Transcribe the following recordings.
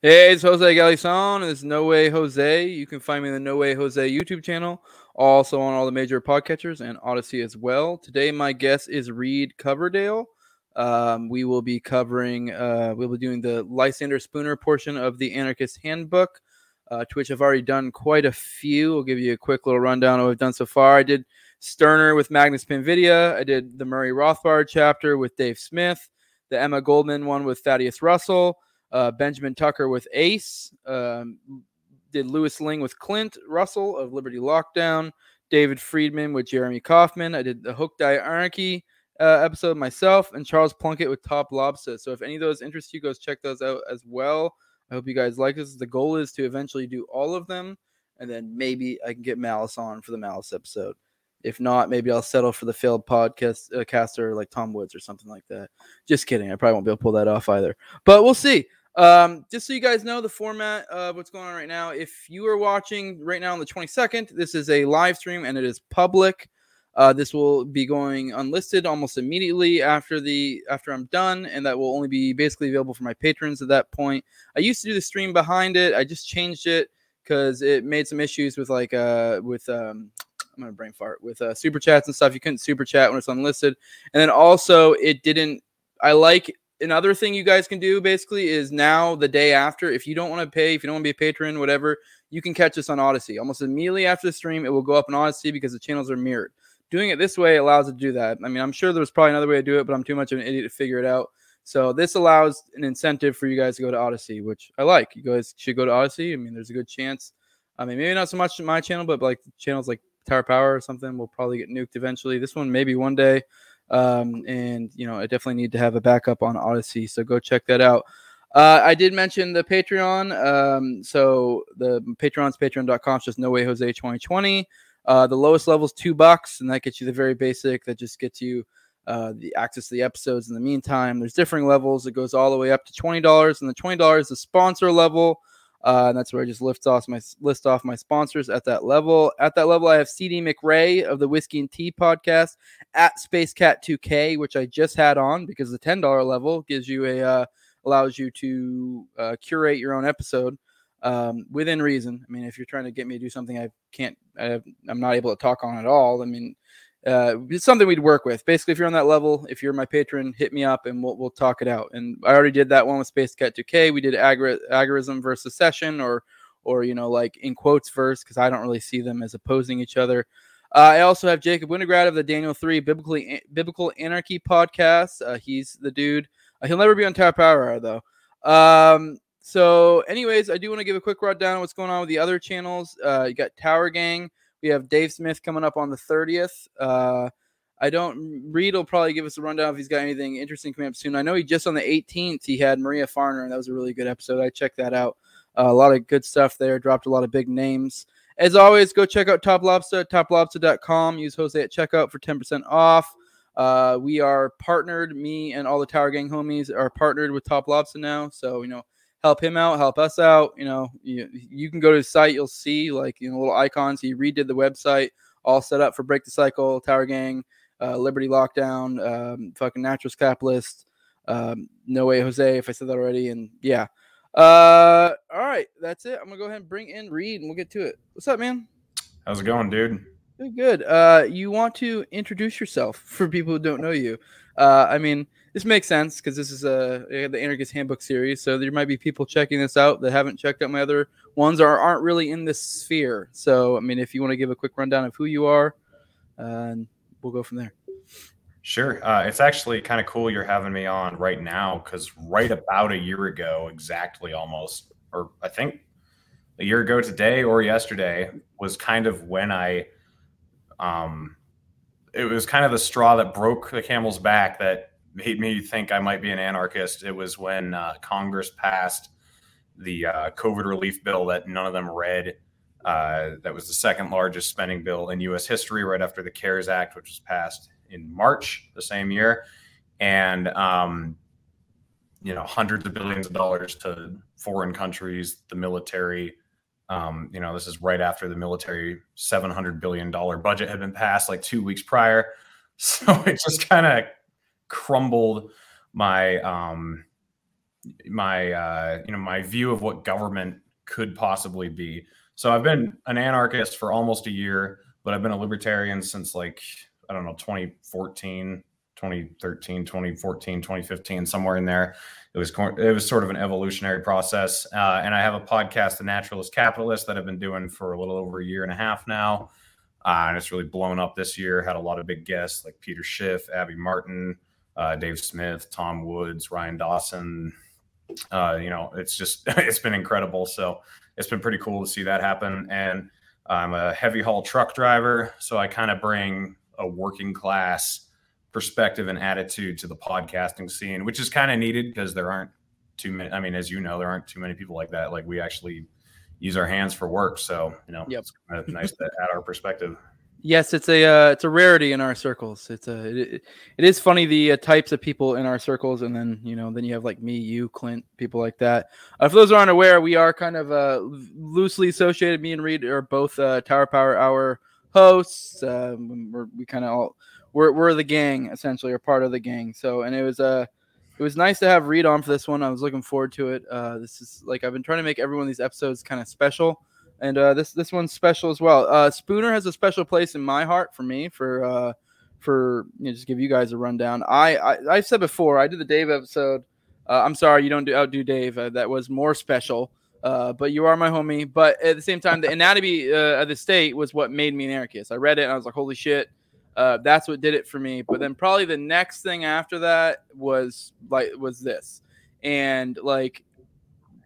Hey, it's Jose Galison. It's No Way Jose. You can find me in the No Way Jose YouTube channel, also on all the major podcatchers and Odysee as well. Today, my guest is Reed Coverdale. Um, we will be covering, uh, we'll be doing the Lysander Spooner portion of the Anarchist Handbook, uh, to which I've already done quite a few. I'll give you a quick little rundown of what I've done so far. I did Stirner with Magnus Pinvidia. I did the Murray Rothbard chapter with Dave Smith, the Emma Goldman one with Thaddeus Russell uh, Benjamin Tucker with Ace, um, did Louis Lingg with Clint Russell of Liberty Lockdown, David Friedman with Jeremy Kaufman. I did the Hook Diet Anarchy uh, episode myself, and Charles Plunkett with Top Lobster. So if any of those interest you, go check those out as well. I hope you guys like this. The goal is to eventually do all of them, and then maybe I can get Malice on for the Malice episode. If not, maybe I'll settle for the failed podcast uh, caster like Tom Woods or something like that. Just kidding. I probably won't be able to pull that off either. But we'll see. Um, just so you guys know the format of what's going on right now. If you are watching right now on the 22nd, this is a live stream and it is public. Uh, this will be going unlisted almost immediately after the after I'm done, and that will only be basically available for my patrons at that point. I used to do the stream behind it. I just changed it because it made some issues with like uh with um I'm gonna brain fart with uh, super chats and stuff. You couldn't super chat when it's unlisted, and then also it didn't. I like another thing you guys can do basically is now the day after, if you don't want to pay, if you don't want to be a patron, whatever, you can catch us on Odysee. Almost immediately after the stream, it will go up on Odysee because the channels are mirrored. Doing it this way allows it to do that. I mean, I'm sure there's probably another way to do it, but I'm too much of an idiot to figure it out. So this allows an incentive for you guys to go to Odysee, which I like. You guys should go to Odysee. I mean, there's a good chance. I mean, maybe not so much my channel, but like channels like Tower Power or something will probably get nuked eventually. This one maybe one day. Um, and you know, I definitely need to have a backup on Odysee, so go check that out. Uh, I did mention the Patreon. Um, so the Patreon's patreon.com just no way Jose 2020. Uh, the lowest level is two bucks, and that gets you the very basic. That just gets you uh, the access to the episodes. In the meantime, there's different levels. It goes all the way up to twenty dollars, and the twenty dollars is the sponsor level. Uh, and that's where I just lift off my list off my sponsors at that level. At that level, I have CD McRae of the Whiskey and Tea podcast at Space Cat 2K, which I just had on because the ten dollar level gives you a uh, allows you to uh, curate your own episode um, within reason. I mean, if you're trying to get me to do something I can't, I am not able to talk on at all. I mean, uh, it's something we'd work with. Basically, if you're on that level, if you're my patron, hit me up and we'll, we'll talk it out. And I already did that one with Space Cat 2K. We did agorism versus secession, or or you know like in quotes verse because I don't really see them as opposing each other. Uh, I also have Jacob Winograd of the Daniel Three Biblically Biblical Anarchy podcast. Uh, he's the dude. Uh, he'll never be on Tower Power Hour though. Um, so, anyways, I do want to give a quick rundown of what's going on with the other channels. Uh, you got Tower Gang. We have Dave Smith coming up on the 30th. Uh, I don't. Reed will probably give us a rundown if he's got anything interesting coming up soon. I know he just on the 18th he had Maria Farner, and that was a really good episode. I checked that out. Uh, a lot of good stuff there. Dropped a lot of big names. As always, go check out Top Lobster toplobster.com. Use Jose at checkout for 10% off. Uh, we are partnered. Me and all the Tower Gang homies are partnered with Top Lobster now. So you know help him out, help us out. You know, you, you can go to the site, you'll see like you know little icons. He redid the website, all set up for Break the Cycle, Tower Gang, uh, Liberty Lockdown, um, fucking Naturalist Capitalist, um, No Way Jose, if I said that already, and yeah. Uh, all right, that's it. I'm gonna go ahead and bring in Reed, and we'll get to it. What's up, man? How's it going, dude? Good. good. Uh, you want to introduce yourself for people who don't know you? Uh, I mean, this makes sense because this is a, the Anarchist Handbook series, so there might be people checking this out that haven't checked out my other ones or aren't really in this sphere. So, I mean, if you want to give a quick rundown of who you are, uh, we'll go from there. Sure. Uh, it's actually kind of cool you're having me on right now because right about a year ago, exactly almost, or I think a year ago today or yesterday was kind of when I, um, it was kind of the straw that broke the camel's back that made me think I might be an anarchist. It was when uh, Congress passed the uh, COVID relief bill that none of them read. Uh, that was the second largest spending bill in U.S. history, right after the CARES Act, which was passed in March the same year, and um, you know hundreds of billions of dollars to foreign countries, the military. Um, you know, this is right after the military seven hundred billion dollar budget had been passed, like two weeks prior. So it just kind of crumbled my um my uh, you know my view of what government could possibly be. So I've been an anarchist for almost a year, but I've been a libertarian since like I don't know 2014, 2013, 2014, 2015, somewhere in there. It was it was sort of an evolutionary process, uh, and I have a podcast, The Naturalist Capitalist, that I've been doing for a little over a year and a half now, uh, and it's really blown up this year. Had a lot of big guests like Peter Schiff, Abby Martin, uh, Dave Smith, Tom Woods, Ryan Dawson. Uh, you know, it's just it's been incredible. So it's been pretty cool to see that happen. And I'm a heavy haul truck driver, so I kind of bring a working class perspective and attitude to the podcasting scene, which is kind of needed because there aren't too many. I mean, as you know, there aren't too many people like that. Like we actually use our hands for work, so you know, yep. it's kind of nice to add our perspective. Yes, it's a uh, it's a rarity in our circles. It's a it, it is funny the uh, types of people in our circles, and then you know then you have like me, you, Clint, people like that. Uh, for those who aren't aware, we are kind of uh, loosely associated. Me and Reed are both uh, Tower Power Hour hosts. Um, we're, we kind of all we're we're the gang essentially, or part of the gang. So, and it was uh it was nice to have Reed on for this one. I was looking forward to it. Uh, this is like I've been trying to make every one of these episodes kind of special, and uh, this this one's special as well. Uh, Spooner has a special place in my heart for me. For uh, for you know, just give you guys a rundown. I, I I've said before I did the Dave episode. Uh, I'm sorry you don't do, outdo Dave. Uh, that was more special. Uh, but you are my homie. But at the same time, the anatomy of the state was what made me an anarchist. I read it and I was like, holy shit, that's what did it for me. But then probably the next thing after that was like was this, and like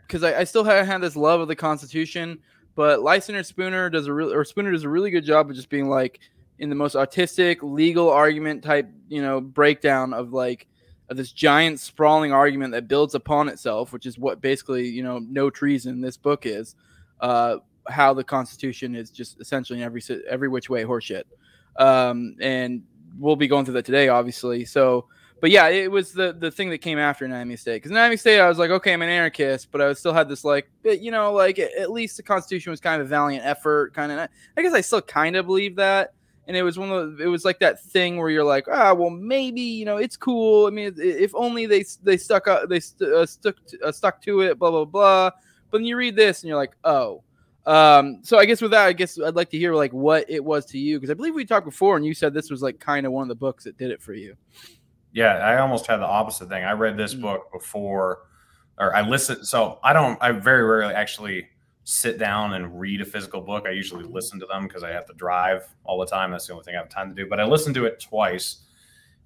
because I, I, still had this love of the Constitution, but Lysander Spooner does a really or Spooner does a really good job of just being like in the most autistic legal argument type you know breakdown of like of this giant sprawling argument that builds upon itself, which is what basically you know no treason this book is. Uh, how the Constitution is just essentially in every every which way horseshit um, and we'll be going through that today, obviously. So, but yeah, it was the the thing that came after Anatomy State. Because Anatomy State, I was like, okay, I'm an anarchist, but I still had this like, you know, like at least the Constitution was kind of a valiant effort, kind of. I guess I still kind of believe that. And it was one of the, it was like that thing where you're like, ah, well, maybe you know it's cool. I mean, if only they they stuck up, they st- uh, stuck uh, stuck to it, blah blah blah. But then you read this and you're like, oh, um, so I guess with that, I guess I'd like to hear like what it was to you because I believe we talked before and you said this was like kind of one of the books that did it for you. Yeah, I almost had the opposite thing. I read this mm-hmm. book before, or I listened. So I don't. I very rarely actually sit down and read a physical book. I usually listen to them because I have to drive all the time. That's the only thing I have time to do. But I listened to it twice,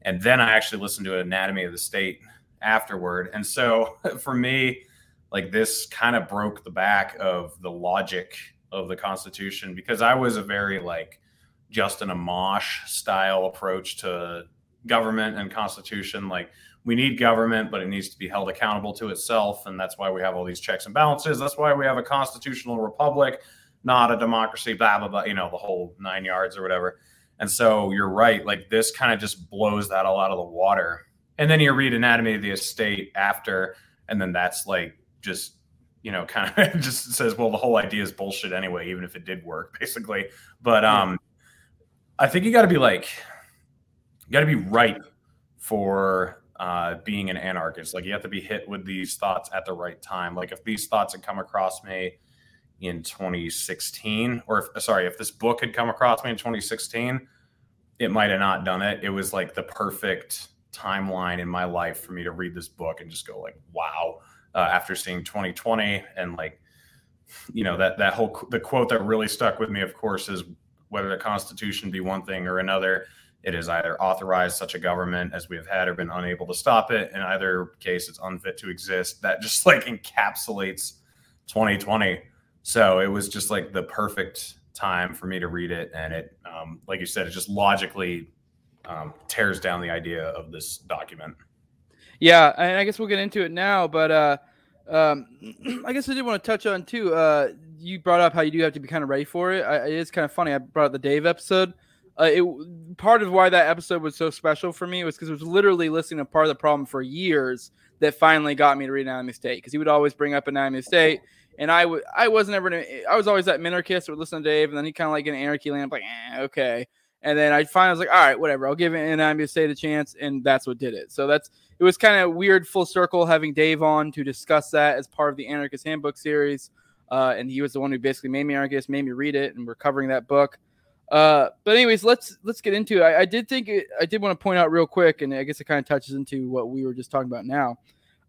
and then I actually listened to Anatomy of the State afterward. And so for me, like this kind of broke the back of the logic of the Constitution because I was a very like Justin Amash style approach to government and Constitution. Like we need government, but it needs to be held accountable to itself, and that's why we have all these checks and balances. That's why we have a constitutional republic, not a democracy. Blah blah blah. You know the whole nine yards or whatever. And so you're right. Like this kind of just blows that all out of the water. And then you read Anatomy of the State after, and then that's like just you know kind of just says well the whole idea is bullshit anyway even if it did work basically but um i think you got to be like you got to be ripe for uh, being an anarchist. Like you have to be hit with these thoughts at the right time. Like if these thoughts had come across me in 2016 or if, sorry if this book had come across me in 2016 it might have not done it. It was like the perfect timeline in my life for me to read this book and just go like wow uh, after seeing 2020 and like you know that that whole the quote that really stuck with me of course is whether the constitution be one thing or another it is either authorized such a government as we have had or been unable to stop it in either case it's unfit to exist that just like encapsulates 2020 so it was just like the perfect time for me to read it and it um, like you said it just logically um, tears down the idea of this document yeah, and I guess we'll get into it now, but uh, um, I guess I did want to touch on too. Uh, you brought up how you do have to be kind of ready for it. I, it is kind of funny. I brought up the Dave episode. Uh, it part of why that episode was so special for me was because it was literally listening to part of the problem for years that finally got me to read Anatomy State because he would always bring up Anatomy State, and I would I wasn't ever I was always that minarchist would listen to Dave, and then he kind of like an anarchy land like eh, okay, And then I finally was like, all right, whatever, I'll give it an State a chance, and that's what did it. So that's it was kind of weird full circle having Dave on to discuss that as part of the Anarchist Handbook series. Uh, and he was the one who basically made me anarchist, made me read it, and we're covering that book. Uh, but anyways, let's let's get into it. I, I did think I did want to point out real quick, and I guess it kind of touches into what we were just talking about now.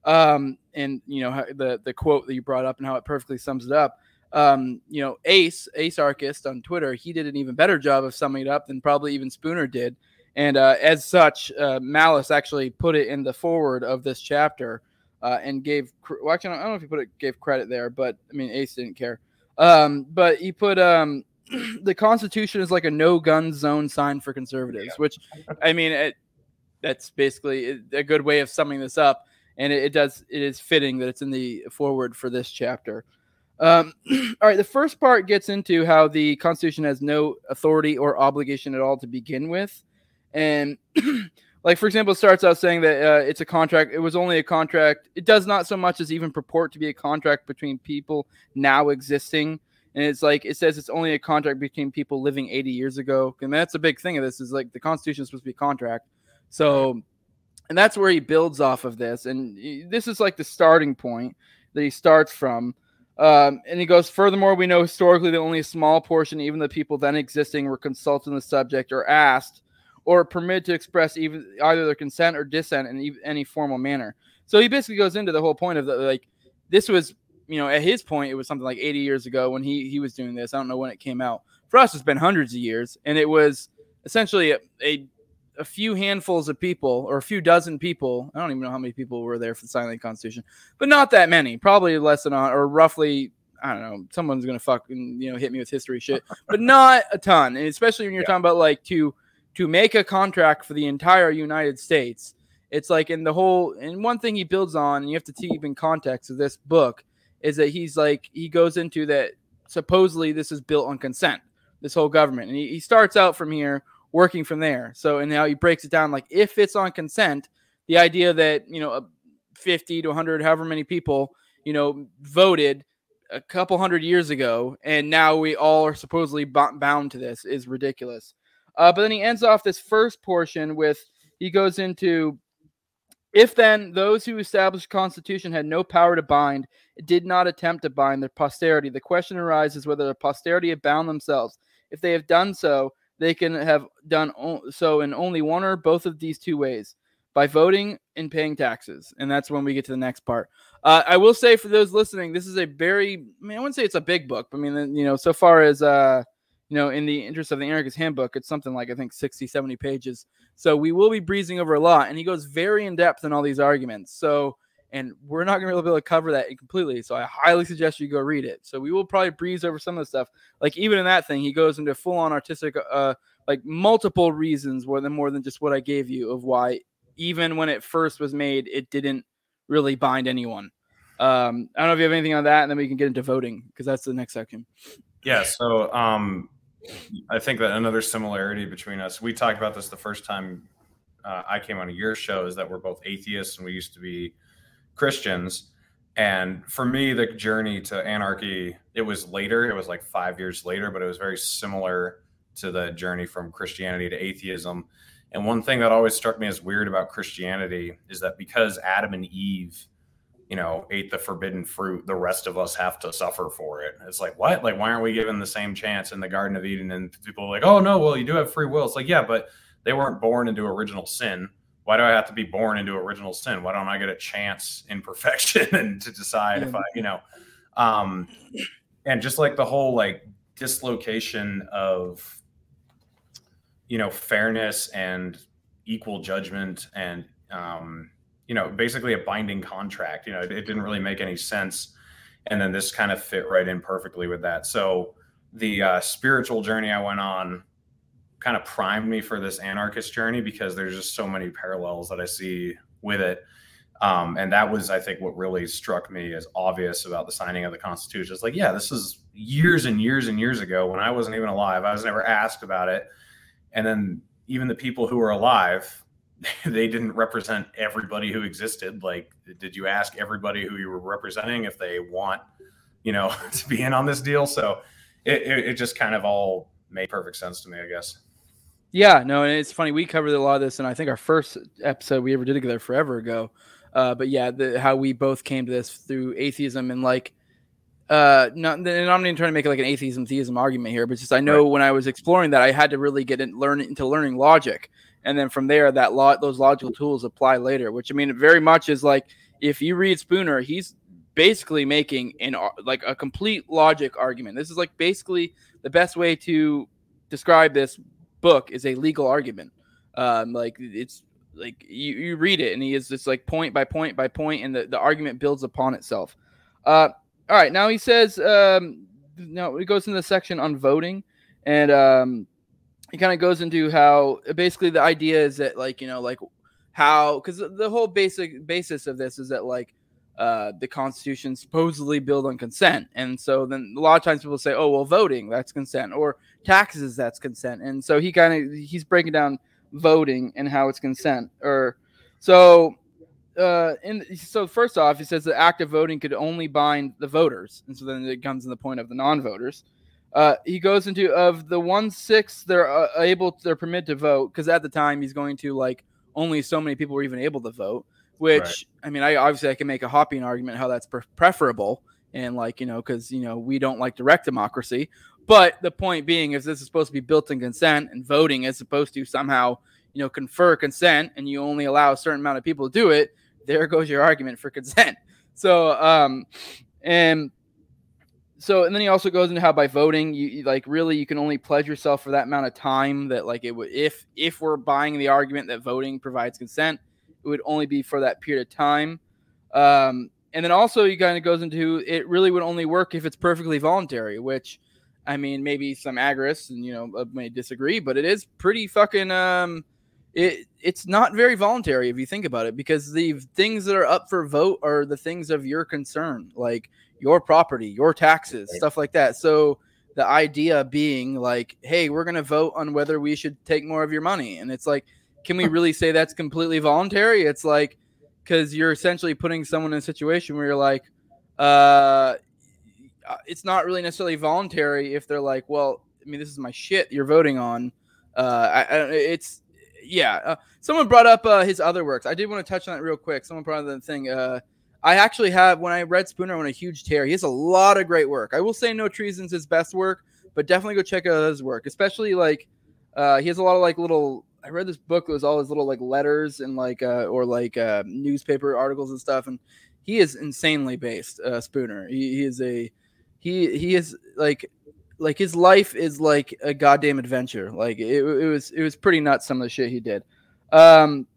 Um, and you know the the quote that you brought up and how it perfectly sums it up. Um, you know, Ace Ace Archist on Twitter, he did an even better job of summing it up than probably even Spooner did. And uh, as such, uh, Malice actually put it in the foreword of this chapter uh, and gave. Well, actually, I don't know if he put it gave credit there, but I mean, Ace didn't care. Um, but he put um, the Constitution is like a no gun zone sign for conservatives, yeah. which I mean, it, that's basically a good way of summing this up. And it, it, does it is fitting that it's in the foreword for this chapter. Um, all right, the first part gets into how the Constitution has no authority or obligation at all to begin with, and like for example, it starts out saying that uh, it's a contract. It was only a contract. It does not so much as even purport to be a contract between people now existing and it's like it says it's only a contract between people living 80 years ago. And that's a big thing of this is like the constitution is supposed to be a contract. So and that's where he builds off of this. And this is like the starting point that he starts from. Um, and he goes furthermore we know historically that only a small portion even the people then existing were consulted on the subject or asked or permitted to express even either their consent or dissent in any formal manner. So he basically goes into the whole point of the like this was you know, at his point, it was something like 80 years ago when he he was doing this. I don't know when it came out. For us, it's been hundreds of years, and it was essentially a, a, a few handfuls of people or a few dozen people. I don't even know how many people were there for the signing of the Constitution, but not that many. Probably less than or roughly. I don't know. Someone's gonna fucking you know hit me with history shit, but not a ton. And especially when you're yeah. talking about like to to make a contract for the entire United States. It's like in the whole and one thing he builds on, and you have to keep in context of this book is that he's like he goes into that supposedly this is built on consent, this whole government, and he, he starts out from here working from there. So and now he breaks it down like if it's on consent, the idea that you know 50 to 100, however many people you know voted a couple hundred years ago, and now we all are supposedly bound to this is ridiculous. Uh, but then he ends off this first portion with he goes into if then those who established constitution had no power to bind, did not attempt to bind their posterity, the question arises whether the posterity have bound themselves. If they have done so, they can have done so in only one or both of these two ways by voting and paying taxes. And that's when we get to the next part. Uh, I will say for those listening, this is a very, I mean, I wouldn't say it's a big book, but I mean, you know, so far as, uh, you know, in the interest of the anarchist handbook, it's something like I think 60, 70 pages. So we will be breezing over a lot. And he goes very in depth in all these arguments. So, and we're not going to be able to cover that completely. So I highly suggest you go read it. So we will probably breeze over some of the stuff. Like even in that thing, he goes into full on artistic, uh, like multiple reasons more than more than just what I gave you of why even when it first was made, it didn't really bind anyone. Um, I don't know if you have anything on that, and then we can get into voting because that's the next section. Yeah. So um, I think that another similarity between us, we talked about this the first time uh, I came on your show, is that we're both atheists and we used to be Christians. And for me, the journey to anarchy, it was later. It was like five years later, but it was very similar to the journey from Christianity to atheism. And one thing that always struck me as weird about Christianity is that because Adam and Eve you know, ate the forbidden fruit, the rest of us have to suffer for it. It's like, what? Like, why aren't we given the same chance in the Garden of Eden? And people are like, oh, no, well, you do have free will. It's like, yeah, but they weren't born into original sin. Why do I have to be born into original sin? Why don't I get a chance in perfection and to decide if I, you know, um, and just like the whole like dislocation of, you know, fairness and equal judgment and, um, you know, basically a binding contract. You know, it, it didn't really make any sense. And then this kind of fit right in perfectly with that. So the uh, spiritual journey I went on kind of primed me for this anarchist journey because there's just so many parallels that I see with it. Um, and that was, I think, what really struck me as obvious about the signing of the Constitution. It's like, yeah, this is years and years and years ago when I wasn't even alive. I was never asked about it. And then even the people who were alive they didn't represent everybody who existed. Like, did you ask everybody who you were representing if they want, you know, to be in on this deal? So it, it, it just kind of all made perfect sense to me, I guess. Yeah, no, and it's funny. We covered a lot of this, and I think our first episode we ever did together forever ago. Uh, but yeah, the, how we both came to this through atheism and like, uh, not, and I'm not even trying to make it like an atheism theism argument here, but just I know right. when I was exploring that, I had to really get in, learn into learning logic, and then from there, that lot those logical tools apply later. Which I mean, very much is like if you read Spooner, he's basically making an like a complete logic argument. This is like basically the best way to describe this book is a legal argument. Um, like it's like you, you read it and he is just like point by point by point and the, the argument builds upon itself. Uh, all right, now he says um, now it goes into the section on voting and um, he kind of goes into how basically the idea is that like you know like how because the whole basic basis of this is that like uh, the Constitution supposedly built on consent, and so then a lot of times people say, "Oh, well, voting that's consent," or taxes that's consent, and so he kind of he's breaking down voting and how it's consent, or so. Uh, and so first off, he says the act of voting could only bind the voters, and so then it comes in the point of the non-voters. Uh, he goes into of the one six they're uh, able they're permitted to vote because at the time he's going to like only so many people were even able to vote which right. I mean, I obviously I can make a Hoppian argument how that's pre- preferable, and like you know, because you know we don't like direct democracy. But the point being is this is supposed to be built in consent, and voting is supposed to somehow you know confer consent, and you only allow a certain amount of people to do it. There goes your argument for consent. So, um, and so and then he also goes into how by voting you, like really you can only pledge yourself for that amount of time that like it would if if we're buying the argument that voting provides consent it would only be for that period of time. Um, and then also he kind of goes into it really would only work if it's perfectly voluntary, which I mean maybe some agorists and you know uh, may disagree, but it is pretty fucking um it it's not very voluntary if you think about it because the things that are up for vote are the things of your concern, like your property, your taxes, stuff like that. So the idea being like, hey, we're gonna vote on whether we should take more of your money, and it's like can we really say that's completely voluntary? It's like because you're essentially putting someone in a situation where you're like, uh, it's not really necessarily voluntary if they're like, well, I mean, this is my shit you're voting on. Uh, I, I, it's yeah. Uh, someone brought up uh, his other works. I did want to touch on that real quick. Someone brought up the thing. Uh, I actually have when I read Spooner, went a huge tear. He has a lot of great work. I will say No Treason's his best work, but definitely go check out his work, especially like uh, he has a lot of like little I read this book. It was all his little like letters and like uh, or like uh, newspaper articles and stuff. And he is insanely based. Uh, Spooner. He, he is a he he is like like his life is like a goddamn adventure. Like it, it was it was pretty nuts some of the shit he did. Um,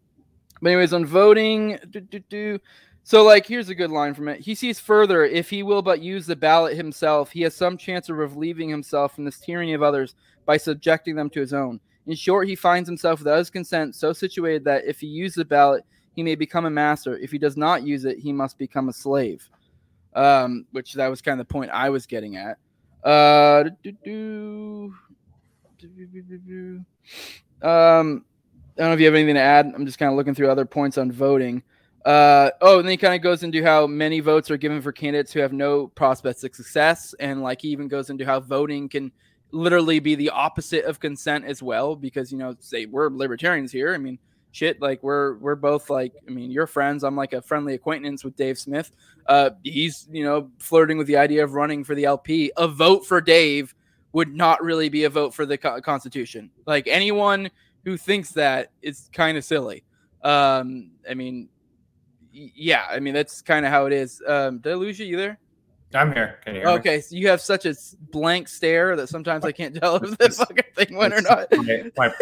but anyways, on voting, do, do, do. So like here's a good line from it. He sees further if he will but use the ballot himself, he has some chance of relieving himself from this tyranny of others by subjecting them to his own. In short, he finds himself without his consent so situated that if he uses the ballot, he may become a master. If he does not use it, he must become a slave. Um, which that was kind of the point I was getting at. Uh, um, I don't know if you have anything to add. I'm just kind of looking through other points on voting. Uh, oh, and then he kind of goes into how many votes are given for candidates who have no prospects of success, and like he even goes into how voting can literally be the opposite of consent as well because you know say we're libertarians here i mean shit like we're we're both like i mean you're friends i'm like a friendly acquaintance with dave smith. Uh he's you know flirting with the idea of running for the lp a vote for dave would not really be a vote for the co- constitution. Like anyone who thinks that is kind of silly. Um i mean yeah i mean that's kind of how it is um did i lose you there I'm here. Can you okay, me? so you have such a blank stare that sometimes I can't tell if the fucking thing went or not. My, my,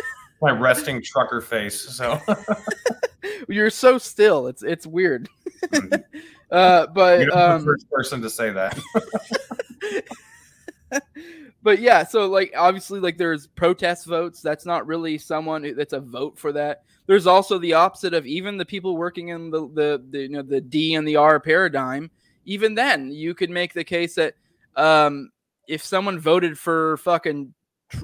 my resting trucker face. So you're so still. It's it's weird. Hmm. uh, but You're um, the first person to say that. but yeah, so like obviously like there's protest votes. That's not really someone that's a vote for that. There's also the opposite of even the people working in the the, the you know the D and the R paradigm even then, you could make the case that um, if someone voted for fucking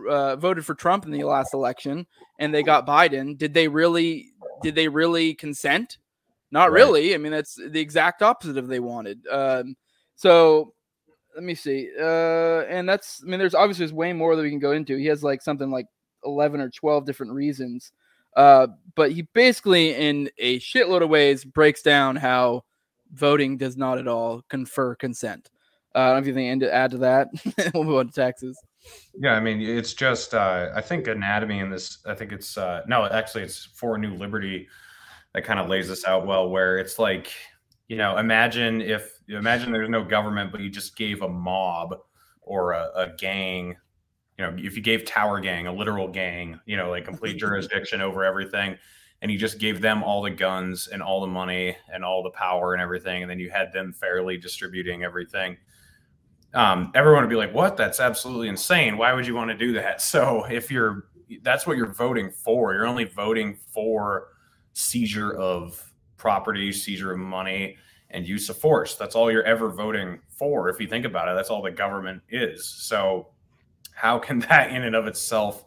uh, voted for Trump in the last election and they got Biden, did they really did they really consent? Not right. really. I mean, that's the exact opposite of they wanted. Um, so let me see. Uh, and that's I mean, there's obviously there's way more that we can go into. He has like something like 11 or 12 different reasons. Uh, but he basically, in a shitload of ways, breaks down how voting does not at all confer consent. Uh, I don't know if you think to add to that. we'll move on to taxes. Yeah, I mean, it's just uh, I think anatomy in this. I think it's uh, no, actually, it's for New Liberty that kind of lays this out well. Where it's like, you know, imagine if imagine there's no government, but you just gave a mob or a, a gang you know, if you gave Tower Gang a literal gang, you know, like complete jurisdiction over everything, and you just gave them all the guns and all the money and all the power and everything, and then you had them fairly distributing everything, um, everyone would be like, "What? That's absolutely insane. Why would you want to do that?" So if you're, that's what you're voting for. You're only voting for seizure of property, seizure of money, and use of force. That's all you're ever voting for. If you think about it, that's all the government is. So how can that in and of itself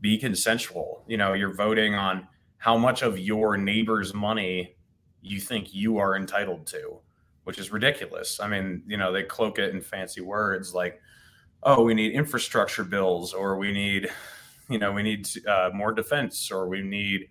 be consensual? You know, you're voting on how much of your neighbor's money you think you are entitled to, which is ridiculous. I mean, you know, they cloak it in fancy words like, oh, we need infrastructure bills, or we need, you know, we need uh, more defense, or we need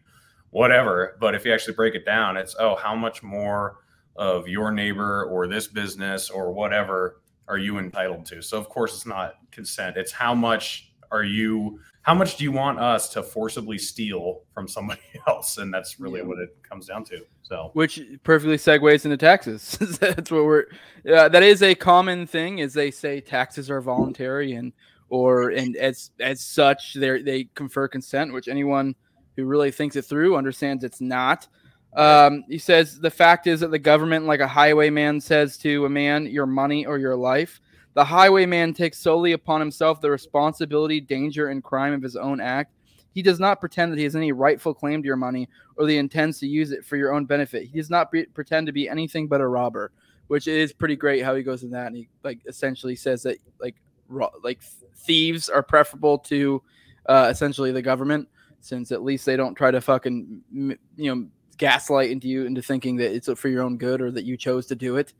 whatever. But if you actually break it down, it's, oh, how much more of your neighbor or this business or whatever are you entitled to? So of course it's not consent. It's how much are you how much do you want us to forcibly steal from somebody else? And that's really yeah. what it comes down to. So which perfectly segues into taxes. that's what we're uh, that is a common thing is they say taxes are voluntary and or and as as such they they confer consent, which anyone who really thinks it through understands it's not. Um, he says the fact is that the government, like a highwayman says to a man, your money or your life. The highwayman takes solely upon himself the responsibility, danger, and crime of his own act. He does not pretend that he has any rightful claim to your money or that he intends to use it for your own benefit. He does not be, pretend to be anything but a robber, which is pretty great how he goes in that. And he like essentially says that like ro- like thieves are preferable to uh, essentially the government since at least they don't try to fucking you know gaslight into you into thinking that it's for your own good or that you chose to do it.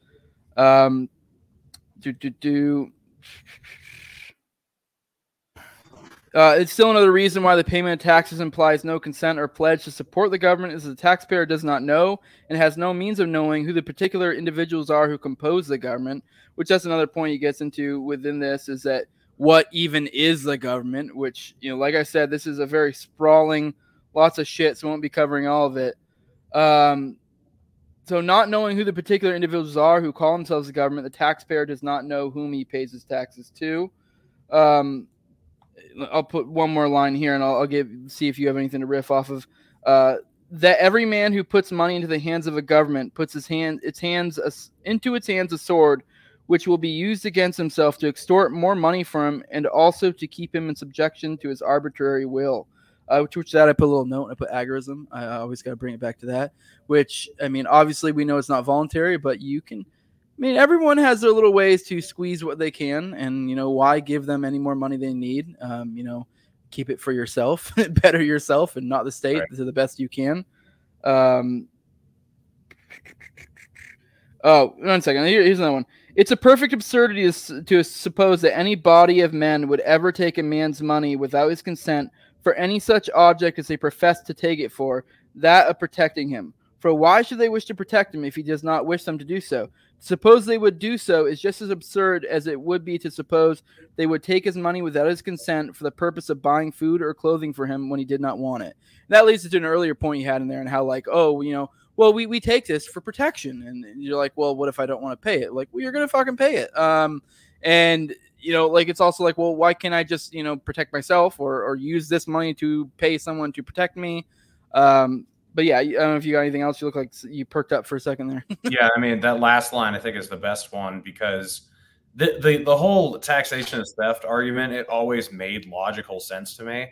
Um, do do do. Uh, it's still another reason why the payment of taxes implies no consent or pledge to support the government, is the taxpayer does not know and has no means of knowing who the particular individuals are who compose the government. Which that's another point he gets into within this is that what even is the government? Which you know, like I said, this is a very sprawling, lots of shit, so we won't be covering all of it. Um, so, not knowing who the particular individuals are who call themselves the government, the taxpayer does not know whom he pays his taxes to. Um, I'll put one more line here, and I'll, I'll give see if you have anything to riff off of. Uh, that every man who puts money into the hands of a government puts his hand, its hands, a, into its hands a sword, which will be used against himself to extort more money from him, and also to keep him in subjection to his arbitrary will. Uh, which, which that I put a little note. I put agorism. I always got to bring it back to that. Which I mean, obviously we know it's not voluntary, but you can. I mean, everyone has their little ways to squeeze what they can, and you know why give them any more money they need. Um, you know, keep it for yourself, better yourself, and not the state right. to the best you can. Um, oh, one second. Here, here's another one. It's a perfect absurdity to, suppose that any body of men would ever take a man's money without his consent for any such object as they profess to take it for, that of protecting him. For why should they wish to protect him if he does not wish them to do so? suppose they would do so is just as absurd as it would be to suppose they would take his money without his consent for the purpose of buying food or clothing for him when he did not want it. And that leads to an earlier point you had in there and how, like, oh, you know, well, we, we take this for protection. And you're like, well, what if I don't want to pay it? Like, well, you're going to fucking pay it. Um, and you know, like it's also like, well, why can't I just, you know, protect myself or, or use this money to pay someone to protect me? Um, but yeah, I don't know if you got anything else. You look like you perked up for a second there. yeah, I mean that last line I think is the best one because the, the the whole taxation is theft argument it always made logical sense to me,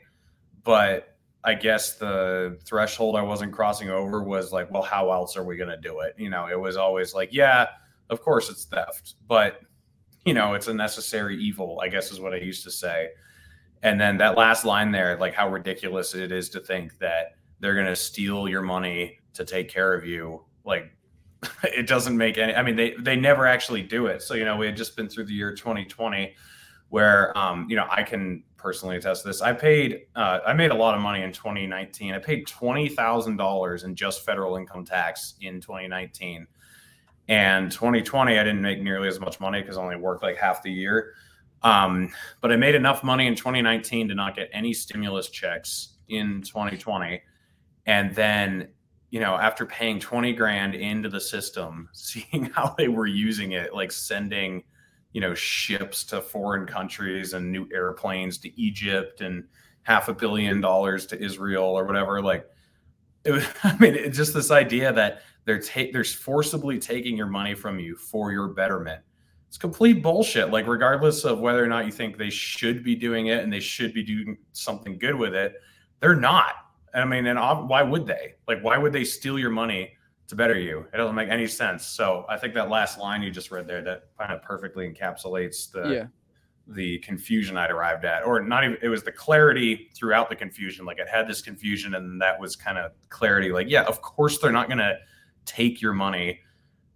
but I guess the threshold I wasn't crossing over was like, well, how else are we going to do it? You know, it was always like, yeah, of course it's theft, but you know, it's a necessary evil, I guess is what I used to say. And then that last line there, like how ridiculous it is to think that they're going to steal your money to take care of you. Like it doesn't make any, I mean, they, they never actually do it. So, you know, we had just been through the year 2020 where um, you know I can personally attest to this. I paid uh, I made a lot of money in 2019. I paid twenty thousand dollars in just federal income tax in 2019. And 2020, I didn't make nearly as much money because I only worked like half the year. Um, but I made enough money in 2019 to not get any stimulus checks in 2020. And then, you know, after paying 20 grand into the system, seeing how they were using it, like sending you know ships to foreign countries and new airplanes to Egypt and half a billion dollars to Israel or whatever. Like, it was, I mean, it's just this idea that they're ta- they're forcibly taking your money from you for your betterment. It's complete bullshit. Like, regardless of whether or not you think they should be doing it and they should be doing something good with it, they're not. I mean, and why would they? Like, why would they steal your money to better you. It doesn't make any sense. So I think that last line you just read there that kind of perfectly encapsulates the yeah. the confusion I'd arrived at, or not even. It was the clarity throughout the confusion. Like it had this confusion, and that was kind of clarity. Like, yeah, of course they're not going to take your money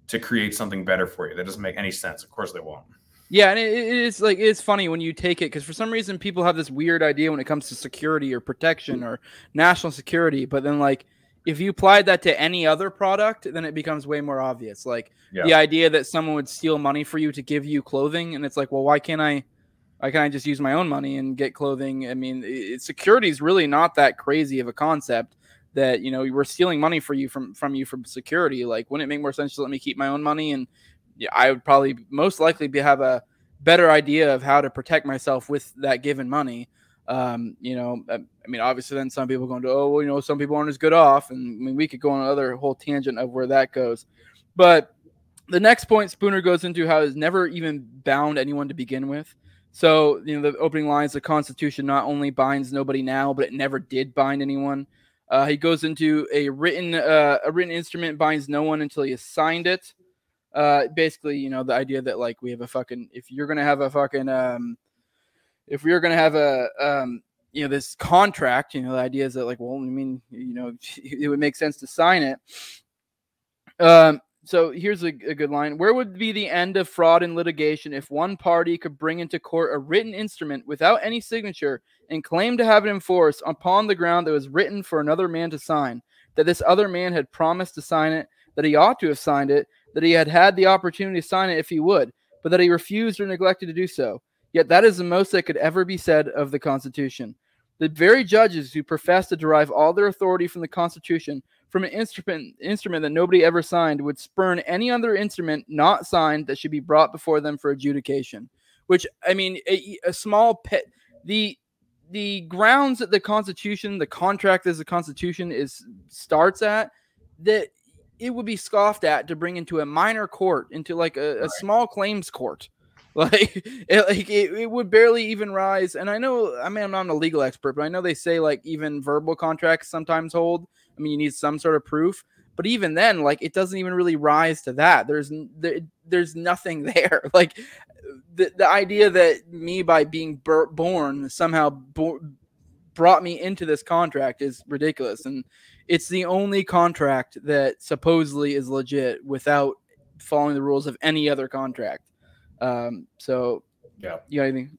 to create something better for you. That doesn't make any sense. Of course they won't. Yeah, and it, it's like it's funny when you take it because for some reason people have this weird idea when it comes to security or protection hmm. or national security, but then like if you applied that to any other product, then it becomes way more obvious. Like yeah. the idea that someone would steal money for you to give you clothing, and it's like, well, why can't I? Why can't I just use my own money and get clothing? I mean, it, security is really not that crazy of a concept. That you know we're stealing money for you from from you from security. Like, wouldn't it make more sense to let me keep my own money? And yeah, I would probably most likely be, have a better idea of how to protect myself with that given money um, you know, I, I, mean, obviously, then some people going to, oh, well, you know, some people aren't as good off, and I mean, we could go on another whole tangent of where that goes. But the next point Spooner goes into how he's never even bound anyone to begin with. So, you know, the opening lines, the Constitution not only binds nobody now, but it never did bind anyone. Uh, he goes into a written uh, a written instrument binds no one until he has signed it. Uh, basically, you know, the idea that like we have a fucking if you're gonna have a fucking um, if we were going to have a um, you know this contract, you know, the idea is that like, well, I mean, you know, it would make sense to sign it. Um, so here's a, a, good line. Where would be the end of fraud and litigation if one party could bring into court a written instrument without any signature and claim to have it enforced upon the ground that was written for another man to sign, that this other man had promised to sign it, that he ought to have signed it, that he had had the opportunity to sign it if he would, but that he refused or neglected to do so? Yet that is the most that could ever be said of the Constitution. The very judges who profess to derive all their authority from the Constitution from an instrument instrument that nobody ever signed would spurn any other instrument not signed that should be brought before them for adjudication. Which I mean, a, a small pet the the grounds that the Constitution, the contract as the Constitution is starts at that it would be scoffed at to bring into a minor court, into like a, a small claims court. Like it, like it, it would barely even rise. And I know, I mean, I'm not a legal expert, but I know they say like even verbal contracts sometimes hold. I mean, you need some sort of proof. But even then, like it doesn't even really rise to that. There's there, there's nothing there. Like the the idea that me by being born somehow bo- brought me into this contract is ridiculous. And it's the only contract that supposedly is legit without following the rules of any other contract. Um, so, yeah, you got anything?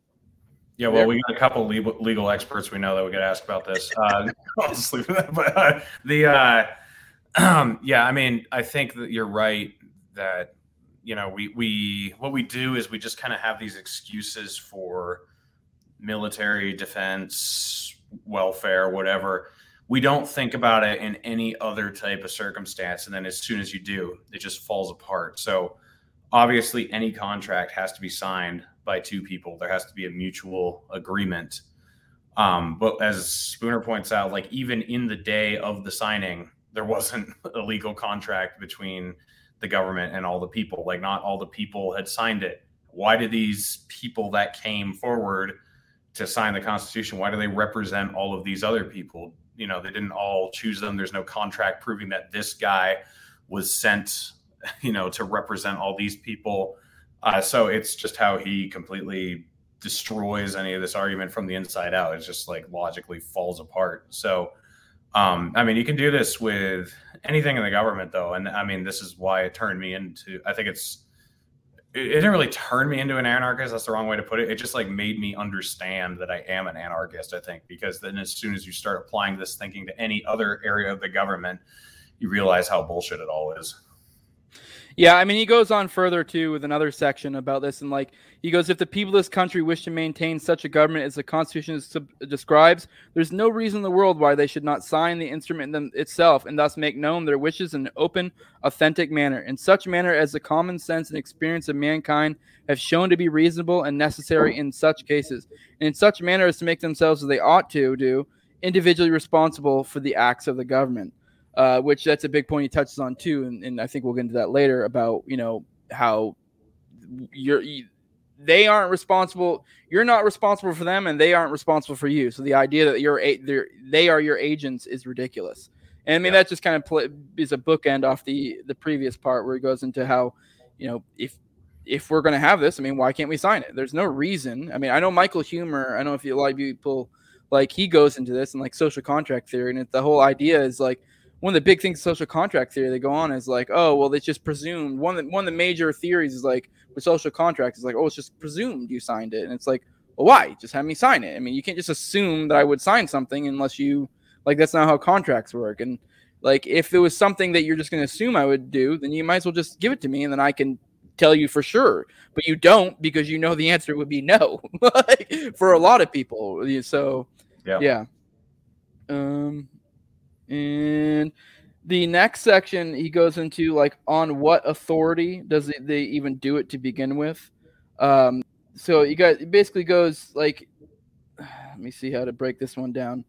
Yeah, well, we got a couple legal, legal experts we know that we get asked about this. Uh, I'll that. But uh, the uh, um, yeah, I mean, I think that you're right that you know we we what we do is we just kind of have these excuses for military defense, welfare, whatever. We don't think about it in any other type of circumstance, and then as soon as you do, it just falls apart. So obviously any contract has to be signed by two people. There has to be a mutual agreement. Um, but as spooner points out like even in the day of the signing there wasn't a legal contract between the government and all the people. Like not all the people had signed it. Why do these people that came forward to sign the constitution why do they represent all of these other people? You know they didn't all choose them. There's no contract proving that this guy was sent you know, to represent all these people. Uh, so it's just how he completely destroys any of this argument from the inside out. It's just like logically falls apart. So, um, I mean, you can do this with anything in the government, though, and I mean, this is why it turned me into. I think it's it, it didn't really turn me into an anarchist. That's the wrong way to put it. It just like made me understand that I am an anarchist. I think because then as soon as you start applying this thinking to any other area of the government, you realize how bullshit it all is. Yeah, I mean, he goes on further too with another section about this, and like he goes, if the people of this country wish to maintain such a government as the Constitution sub- describes, there's no reason in the world why they should not sign the instrument them itself and thus make known their wishes in an open, authentic manner, in such manner as the common sense and experience of mankind have shown to be reasonable and necessary in such cases, and in such manner as to make themselves as they ought to do, individually responsible for the acts of the government uh, which that's a big point he touches on too, and, and I think we'll get into that later about you know how you're you, they aren't responsible you're not responsible for them and they aren't responsible for you. So the idea that you're a, they are your agents is ridiculous. And i mean yeah. that just kind of play, is a bookend off the the previous part where he goes into how you know if if we're going to have this i mean why can't we sign it? There's no reason. I mean i know michael huemer i know if you a lot of people like he goes into this and like social contract theory and it, the whole idea is like one of the big things social contract theory they go on is like, oh, well, it's just presumed. One of the, one of the major theories is like with social contract is like, oh, it's just presumed you signed it, and it's like, well, why? Just have me sign it. I mean, you can't just assume that I would sign something unless you like. That's not how contracts work. And like, if it was something that you're just going to assume I would do, then you might as well just give it to me, and then I can tell you for sure. But you don't because you know the answer would be no. like, for a lot of people, so yeah. yeah. Um, and the next section, he goes into like on what authority does they even do it to begin with. Um, so you guys it basically goes like, let me see how to break this one down.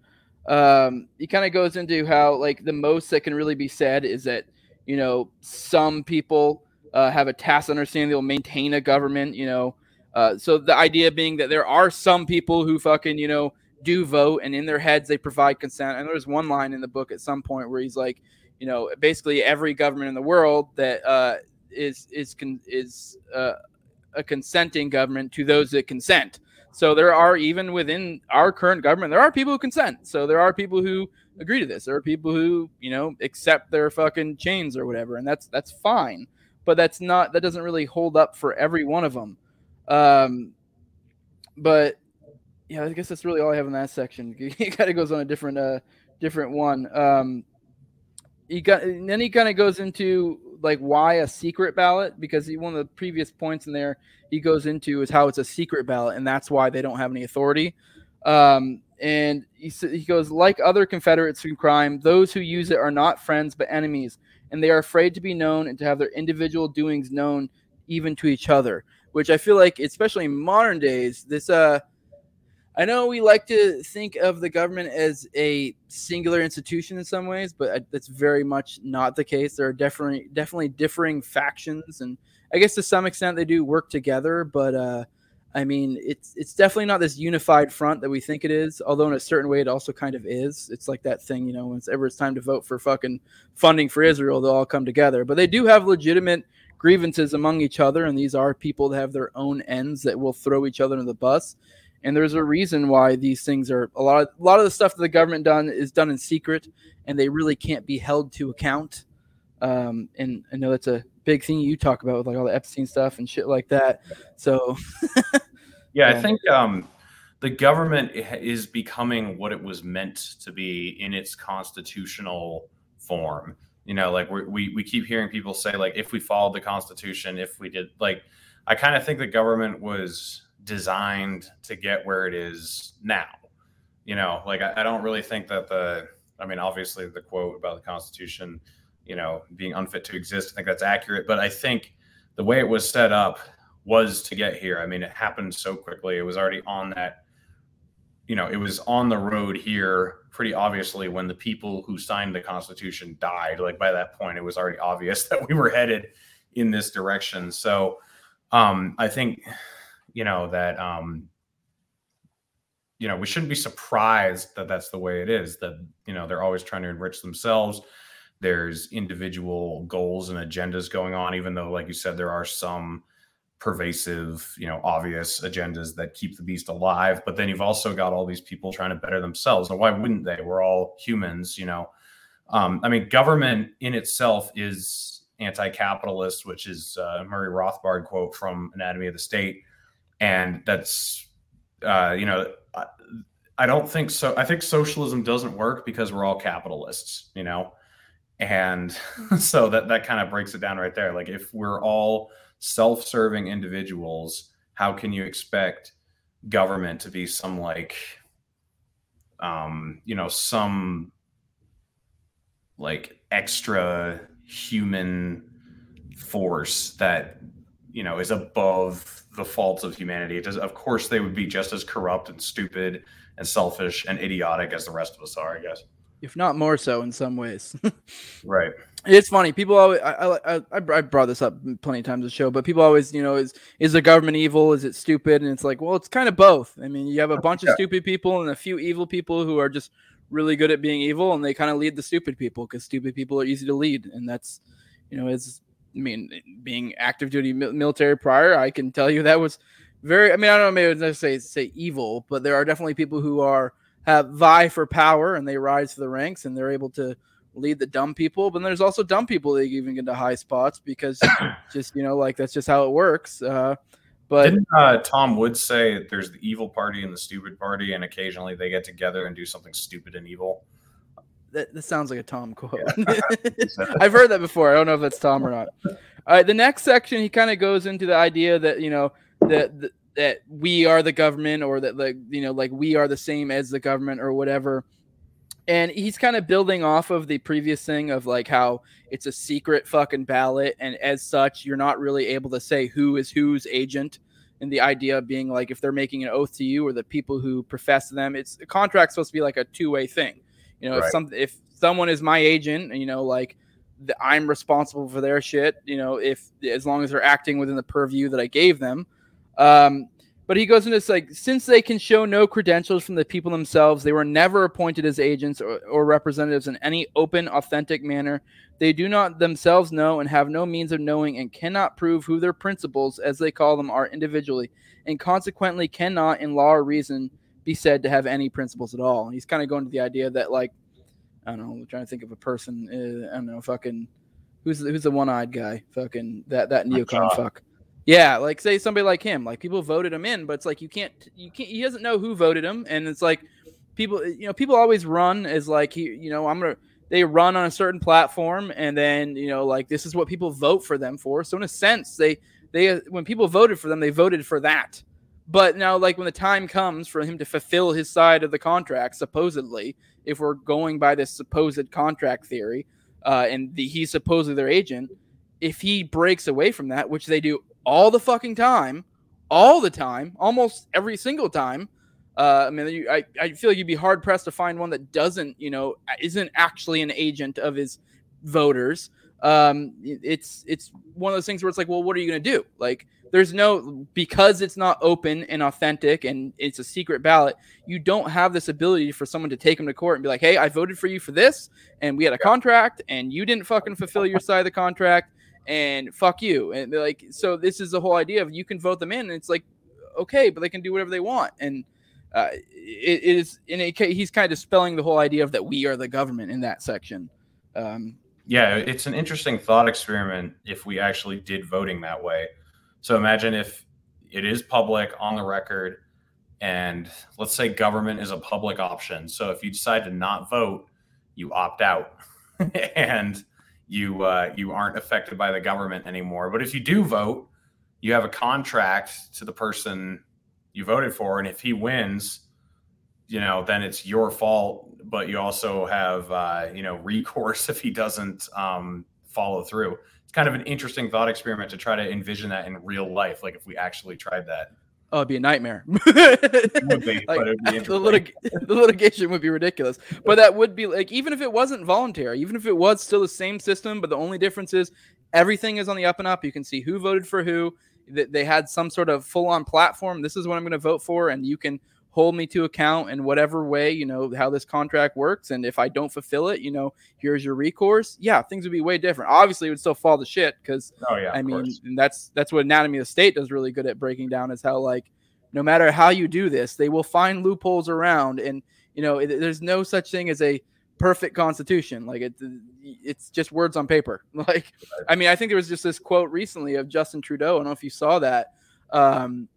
Um, he kind of goes into how like the most that can really be said is that you know some people uh, have a tacit understanding they'll maintain a government. You know, uh, so the idea being that there are some people who fucking you know do vote and in their heads they provide consent. And there's one line in the book at some point where he's like, you know, basically every government in the world that uh, is is con- is uh, a consenting government to those that consent. So there are even within our current government, there are people who consent. So there are people who agree to this. There are people who, you know, accept their fucking chains or whatever, and that's that's fine. But that's not that doesn't really hold up for every one of them. Um, but yeah, I guess that's really all I have in that section. He kind of goes on a different, uh, different one. Um, he got, and then he kind of goes into like why a secret ballot because he, one of the previous points in there he goes into is how it's a secret ballot and that's why they don't have any authority. Um, and he he goes like other Confederates in crime, those who use it are not friends but enemies, and they are afraid to be known and to have their individual doings known even to each other. Which I feel like, especially in modern days, this uh I know we like to think of the government as a singular institution in some ways, but that's very much not the case. There are definitely definitely differing factions, and I guess to some extent they do work together. But uh, I mean, it's it's definitely not this unified front that we think it is. Although in a certain way, it also kind of is. It's like that thing, you know, whenever it's time to vote for fucking funding for Israel, they'll all come together. But they do have legitimate grievances among each other, and these are people that have their own ends that will throw each other in the bus and there's a reason why these things are a lot of a lot of the stuff that the government done is done in secret and they really can't be held to account. Um, and i know that's a big thing you talk about with like all the epstein stuff and shit like that. So yeah i think um, the government is becoming what it was meant to be in its constitutional form. You know like we we keep hearing people say like if we followed the constitution if we did like i kind of think the government was designed to get where it is now. You know, like I, I, don't really think that the, I mean, obviously the quote about the Constitution, you know, being unfit to exist, I think that's accurate. But I think the way it was set up was to get here. I mean, it happened so quickly. It was already on that, you know, it was on the road here pretty obviously when the people who signed the Constitution died. Like by that point, it was already obvious that we were headed in this direction. So um, I think you know that um you know we shouldn't be surprised that that's the way it is that you know they're always trying to enrich themselves. There's individual goals and agendas going on even though like you said there are some pervasive you know obvious agendas that keep the beast alive. But then you've also got all these people trying to better themselves. And why wouldn't they? We're all humans you know? Um, i mean government in itself is anti-capitalist, which is uh, Murray Rothbard quote from Anatomy of the State, and that's uh, you know I, I don't think so. I think socialism doesn't work because we're all capitalists, you know, and so that that kind of breaks it down right there. Like if we're all self-serving individuals, how can you expect government to be some like um you know some like extra human force that you know is above the faults of humanity. It does, of course, they would be just as corrupt and stupid and selfish and idiotic as the rest of us are. I guess, if not more so in some ways. right. It's funny. People always I, I I brought this up plenty of times on the show, but people always you know is is the government evil? Is it stupid? And it's like, well, it's kind of both. I mean, you have a bunch yeah. of stupid people and a few evil people who are just really good at being evil, and they kind of lead the stupid people because stupid people are easy to lead, and that's you know it's I mean, being active duty military prior, I can tell you that was very. I mean, I don't know, maybe necessarily say evil, but there are definitely people who are have vie for power and they rise to the ranks and they're able to lead the dumb people. But there's also dumb people that even get into high spots because just you know, like that's just how it works. Uh, but didn't uh, Tom Woods say there's the evil party and the stupid party, and occasionally they get together and do something stupid and evil? That, that sounds like a Tom quote. Yeah. I've heard that before. I don't know if that's Tom or not. All right, the next section he kind of goes into the idea that you know that, that that we are the government or that like you know like we are the same as the government or whatever. And he's kind of building off of the previous thing of like how it's a secret fucking ballot, and as such, you're not really able to say who is whose agent. And the idea of being like if they're making an oath to you or the people who profess them, it's a contract supposed to be like a two way thing you know, right. if some if someone is my agent, you know, like the, I'm responsible for their shit. You know, if as long as they're acting within the purview that I gave them. Um, but he goes into this like, since they can show no credentials from the people themselves, they were never appointed as agents or, or representatives in any open, authentic manner. They do not themselves know and have no means of knowing and cannot prove who their principals, as they call them, are individually, and consequently cannot, in law or reason, be said to have any principles at all. And he's kind of going to the idea that like I don't know, I'm trying to think of a person. Uh, I don't know, fucking who's who's the one-eyed guy? Fucking that that neocon fuck. Yeah, like say somebody like him. Like people voted him in, but it's like you can't you can't. He doesn't know who voted him, and it's like people you know people always run as like he you know I'm gonna they run on a certain platform and then you know like this is what people vote for them for so in a sense they they when people voted for them they voted for that but now, like when the time comes for him to fulfill his side of the contract, supposedly, if we're going by this supposed contract theory, uh, and the, he's supposedly their agent, if he breaks away from that, which they do all the fucking time, all the time, almost every single time, uh, I mean, you, I, I feel like you'd be hard pressed to find one that doesn't, you know, isn't actually an agent of his voters. Um, it's it's one of those things where it's like, well, what are you going to do? Like, there's no because it's not open and authentic and it's a secret ballot you don't have this ability for someone to take them to court and be like hey i voted for you for this and we had a contract and you didn't fucking fulfill your side of the contract and fuck you. And like so this is the whole idea of you can vote them in and it's like okay but they can do whatever they want. And uh, it, it is in a case he's kind of spelling the whole idea of that we are the government in that section. Um, yeah it's an interesting thought experiment if we actually did voting that way so imagine if it is public on the record, and let's say government is a public option. So if you decide to not vote, you opt out, and you uh, you aren't affected by the government anymore. But if you do vote, you have a contract to the person you voted for, and if he wins, you know, then it's your fault. But you also have uh, you know recourse if he doesn't um, follow through kind of an interesting thought experiment to try to envision that in real life. Like if we actually tried that. Oh, it'd be a nightmare. be, like, the, litig- the litigation would be ridiculous. But that would be like, even if it wasn't voluntary, even if it was still the same system, but the only difference is everything is on the up and up. You can see who voted for who. They had some sort of full on platform. This is what I'm going to vote for. And you can hold me to account in whatever way, you know, how this contract works. And if I don't fulfill it, you know, here's your recourse. Yeah, things would be way different. Obviously, it would still fall to shit because, oh, yeah, I mean, that's that's what Anatomy of the State does really good at breaking down is how, like, no matter how you do this, they will find loopholes around. And, you know, it, there's no such thing as a perfect constitution. Like it, it's just words on paper. Like, I mean, I think there was just this quote recently of Justin Trudeau. I don't know if you saw that. Um,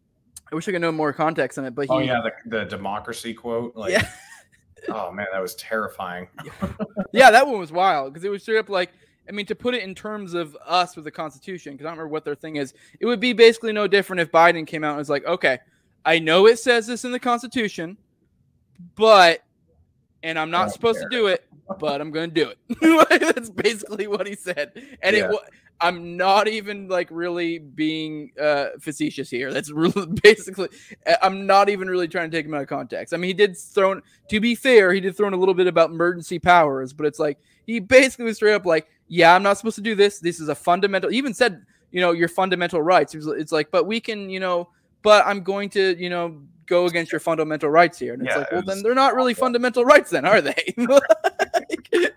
I wish I could know more context on it, but oh, he, oh yeah, the, the democracy quote. Like, yeah. oh man, that was terrifying. yeah, that one was wild because it was straight up like, I mean, to put it in terms of us with the Constitution, because I don't remember what their thing is, it would be basically no different if Biden came out and was like, okay, I know it says this in the Constitution, but and I'm not supposed care. to do it, but I'm going to do it. That's basically what he said. And yeah. it I'm not even like really being uh, facetious here. That's really basically uh, I'm not even really trying to take him out of context. I mean, he did throw to be fair, he did throw in a little bit about emergency powers, but it's like he basically was straight up like, yeah, I'm not supposed to do this. This is a fundamental. He even said, you know, your fundamental rights. It's like, but we can, you know, but I'm going to, you know, go against your fundamental rights here. And it's yeah, like, well, then they're not really fundamental rights, then, are they?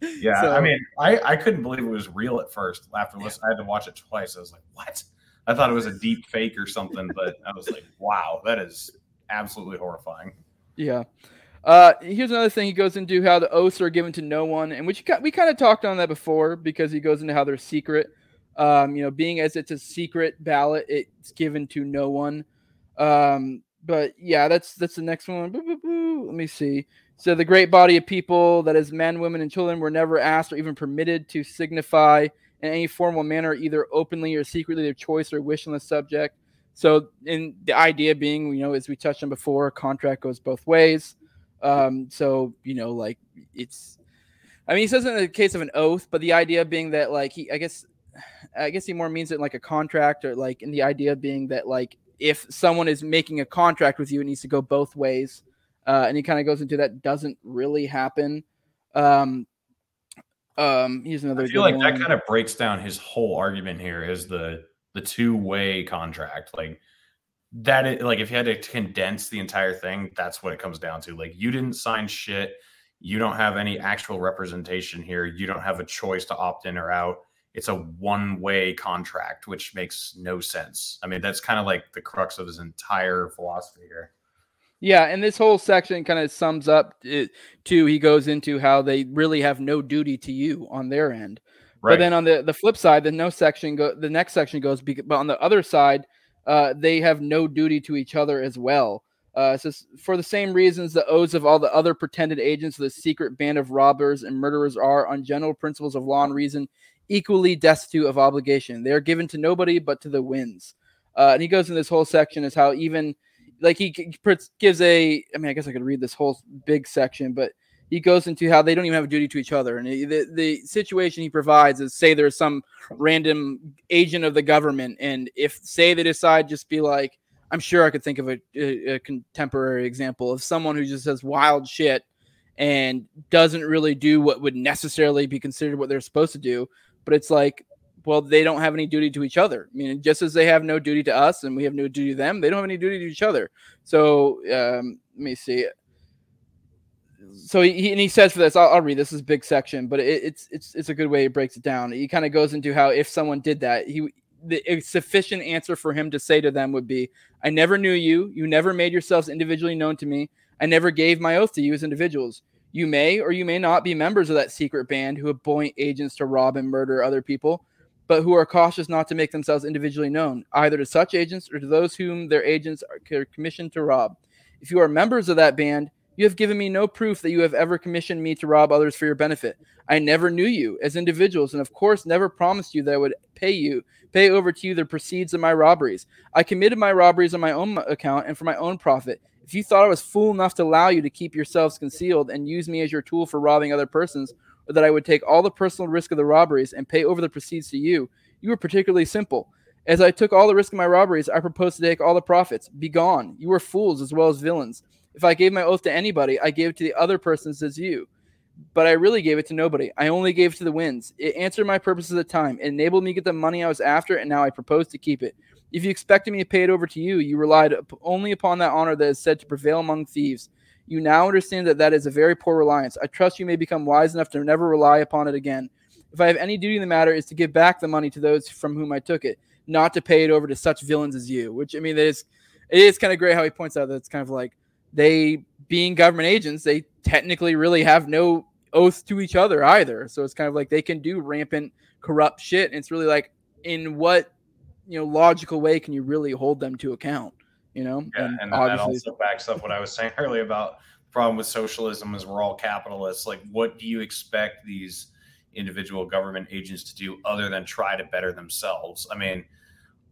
yeah, so, I mean, I, I couldn't believe it was real at first. After listening, I had to watch it twice. I was like, what? I thought it was a deep fake or something, but I was like, wow, that is absolutely horrifying. Yeah. Uh, here's another thing. He goes into how the oaths are given to no one, and which we kind of talked on that before because he goes into how they're secret. Um, you know, being as it's a secret ballot, it's given to no one. Um, but yeah, that's that's the next one. Boo, boo, boo. Let me see. So the great body of people, that is men, women, and children, were never asked or even permitted to signify in any formal manner, either openly or secretly, their choice or wish on the subject. So, in the idea being, you know, as we touched on before, a contract goes both ways. Um, so, you know, like it's, I mean, he says in the case of an oath, but the idea being that, like, he, I guess, I guess he more means it like a contract or like in the idea being that, like, if someone is making a contract with you, it needs to go both ways. Uh, and he kind of goes into that doesn't really happen. Um, um, he's another. I feel like one. that kind of breaks down his whole argument here is the the two way contract. Like that, is, like if you had to condense the entire thing, that's what it comes down to. Like you didn't sign shit. You don't have any actual representation here. You don't have a choice to opt in or out it's a one way contract, which makes no sense. I mean, that's kind of like the crux of his entire philosophy here. Yeah, and this whole section kind of sums up it, too. He goes into how they really have no duty to you on their end. Right. But then on the, the flip side, the no section go the next section goes, but on the other side, uh, they have no duty to each other as well. Uh, so for the same reasons the oaths of all the other pretended agents of the secret band of robbers and murderers are, on general principles of law and reason, equally destitute of obligation. They are given to nobody but to the winds. Uh, and he goes in this whole section is how even like he gives a I mean I guess I could read this whole big section, but he goes into how they don't even have a duty to each other. And the the situation he provides is say there's some random agent of the government, and if say they decide just be like I'm sure I could think of a, a, a contemporary example of someone who just says wild shit and doesn't really do what would necessarily be considered what they're supposed to do but it's like, well, they don't have any duty to each other. I mean, just as they have no duty to us and we have no duty to them, they don't have any duty to each other. So um, let me see. So he, and he says for this, I'll, I'll read this, is big section, but it, it's it's it's a good way he breaks it down. He kind of goes into how if someone did that, he the sufficient answer for him to say to them would be, "I never knew you. You never made yourselves individually known to me. I never gave my oath to you as individuals. You may or you may not be members of that secret band who appoint agents to rob and murder other people, but who are cautious not to make themselves individually known, either to such agents or to those whom their agents are commissioned to rob. If you are members of that band, you have given me no proof that you have ever commissioned me to rob others for your benefit. I never knew you as individuals, and of course, never promised you that I would pay you, pay over to you the proceeds of my robberies. I committed my robberies on my own account and for my own profit. If you thought I was fool enough to allow you to keep yourselves concealed and use me as your tool for robbing other persons, or that I would take all the personal risk of the robberies and pay over the proceeds to you, you were particularly simple. As I took all the risk of my robberies, I proposed to take all the profits. Be gone. You were fools as well as villains. If I gave my oath to anybody, I gave it to the other persons as you. But I really gave it to nobody. I only gave it to the winds. It answered my purpose at the time. It enabled me to get the money I was after, and now I propose to keep it. If you expected me to pay it over to you, you relied only upon that honor that is said to prevail among thieves. You now understand that that is a very poor reliance. I trust you may become wise enough to never rely upon it again. If I have any duty in the matter, is to give back the money to those from whom I took it, not to pay it over to such villains as you. Which I mean, it is it is kind of great how he points out that it's kind of like they being government agents, they technically really have no oath to each other either. So it's kind of like they can do rampant corrupt shit. And it's really like, in what you know logical way can you really hold them to account? You know, yeah, and, and that also backs up what I was saying earlier about the problem with socialism is we're all capitalists. Like, what do you expect these individual government agents to do other than try to better themselves? I mean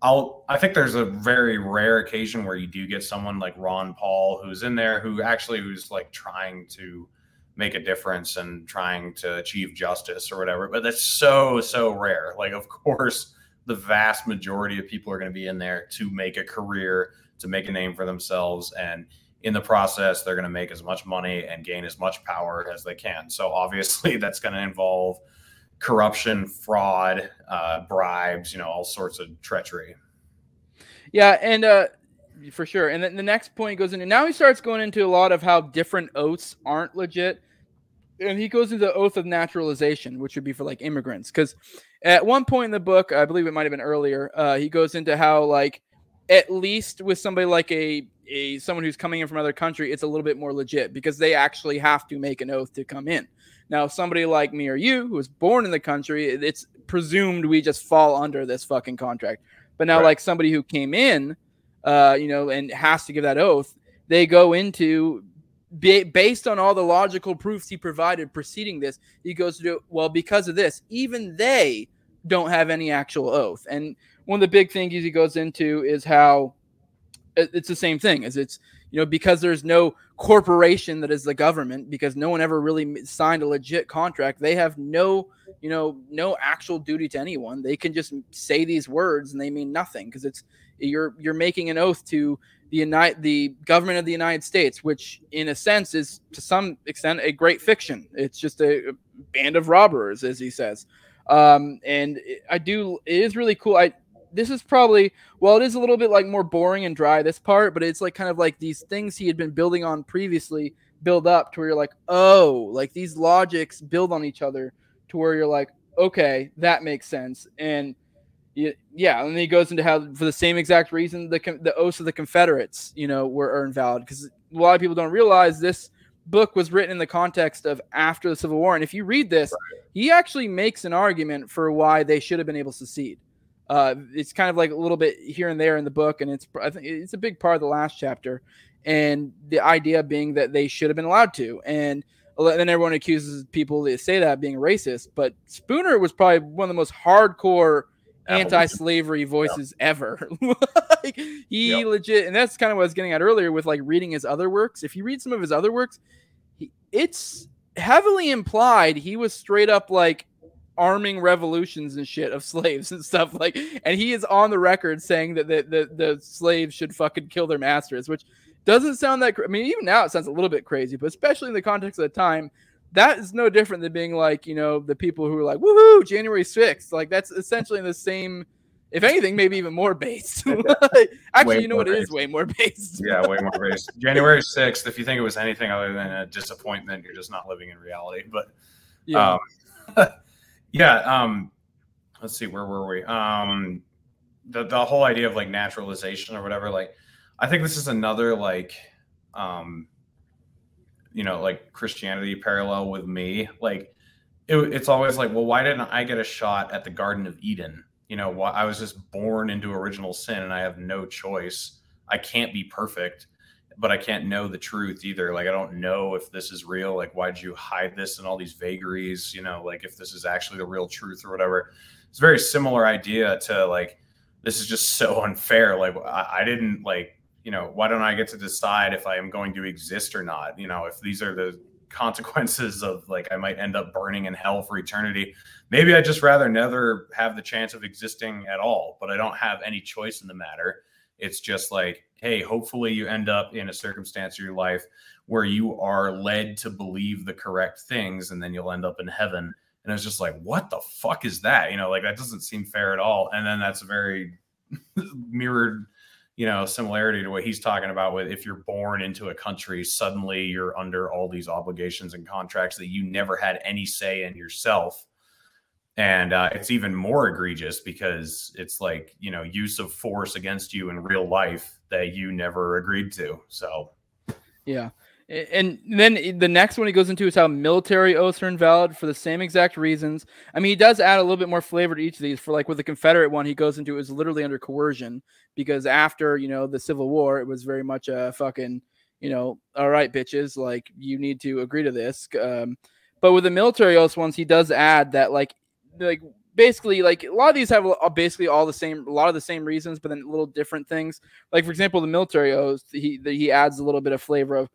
I'll I think there's a very rare occasion where you do get someone like Ron Paul who's in there who actually who's like trying to make a difference and trying to achieve justice or whatever. But that's so so rare. Like of course the vast majority of people are going to be in there to make a career, to make a name for themselves and in the process they're going to make as much money and gain as much power as they can. So obviously that's going to involve corruption, fraud, uh, bribes, you know, all sorts of treachery. Yeah, and uh, for sure. And then the next point goes into now he starts going into a lot of how different oaths aren't legit. And he goes into the oath of naturalization, which would be for like immigrants. Because at one point in the book, I believe it might have been earlier, uh, he goes into how like at least with somebody like a a someone who's coming in from another country, it's a little bit more legit because they actually have to make an oath to come in. Now, somebody like me or you who was born in the country, it's presumed we just fall under this fucking contract. But now, right. like somebody who came in, uh, you know, and has to give that oath, they go into based on all the logical proofs he provided preceding this. He goes to do well because of this. Even they don't have any actual oath. And one of the big things he goes into is how it's the same thing as it's you know because there's no corporation that is the government because no one ever really signed a legit contract they have no you know no actual duty to anyone. They can just say these words and they mean nothing because it's you're you're making an oath to the United the government of the united states which in a sense is to some extent a great fiction. It's just a, a band of robbers as he says um and i do it is really cool. I this is probably well it is a little bit like more boring and dry this part but it's like kind of like these things he had been building on previously build up to where you're like oh like these logics build on each other to where you're like okay that makes sense. And yeah and then he goes into how for the same exact reason the the oaths of the confederates you know were are invalid because a lot of people don't realize this book was written in the context of after the civil war and if you read this he actually makes an argument for why they should have been able to secede uh, it's kind of like a little bit here and there in the book, and it's I think it's a big part of the last chapter. And the idea being that they should have been allowed to, and then everyone accuses people that say that being racist. But Spooner was probably one of the most hardcore anti-slavery voices yeah. ever. like, he yep. legit, and that's kind of what I was getting at earlier with like reading his other works. If you read some of his other works, he, it's heavily implied he was straight up like arming revolutions and shit of slaves and stuff like and he is on the record saying that the, the, the slaves should fucking kill their masters which doesn't sound that i mean even now it sounds a little bit crazy but especially in the context of the time that is no different than being like you know the people who are like woohoo january 6th like that's essentially the same if anything maybe even more based actually way you know what based. it is way more based yeah way more based january 6th if you think it was anything other than a disappointment you're just not living in reality but yeah um, Yeah. Um, let's see, where were we? Um, the the whole idea of like naturalization or whatever. Like, I think this is another like, um, you know, like Christianity parallel with me. Like, it, it's always like, well, why didn't I get a shot at the Garden of Eden? You know, why I was just born into original sin and I have no choice. I can't be perfect but I can't know the truth either. Like I don't know if this is real. Like why'd you hide this and all these vagaries? You know, like if this is actually the real truth or whatever. It's a very similar idea to like this is just so unfair. Like I, I didn't like you know why don't I get to decide if I am going to exist or not? You know if these are the consequences of like I might end up burning in hell for eternity. Maybe I'd just rather never have the chance of existing at all, but I don't have any choice in the matter. It's just like hey, hopefully you end up in a circumstance of your life where you are led to believe the correct things and then you'll end up in heaven. And I was just like, what the fuck is that? You know, like that doesn't seem fair at all. And then that's a very mirrored, you know, similarity to what he's talking about with if you're born into a country, suddenly you're under all these obligations and contracts that you never had any say in yourself. And uh, it's even more egregious because it's like you know use of force against you in real life that you never agreed to. So yeah And then the next one he goes into is how military oaths are invalid for the same exact reasons. I mean, he does add a little bit more flavor to each of these. For like with the Confederate one, he goes into it was literally under coercion because after you know the Civil War, it was very much a fucking you know, all right, bitches, like you need to agree to this. Um, but with the military oaths ones, he does add that like like basically like a lot of these have basically all the same a lot of the same reasons but then little different things like for example the military oath he he adds a little bit of flavor of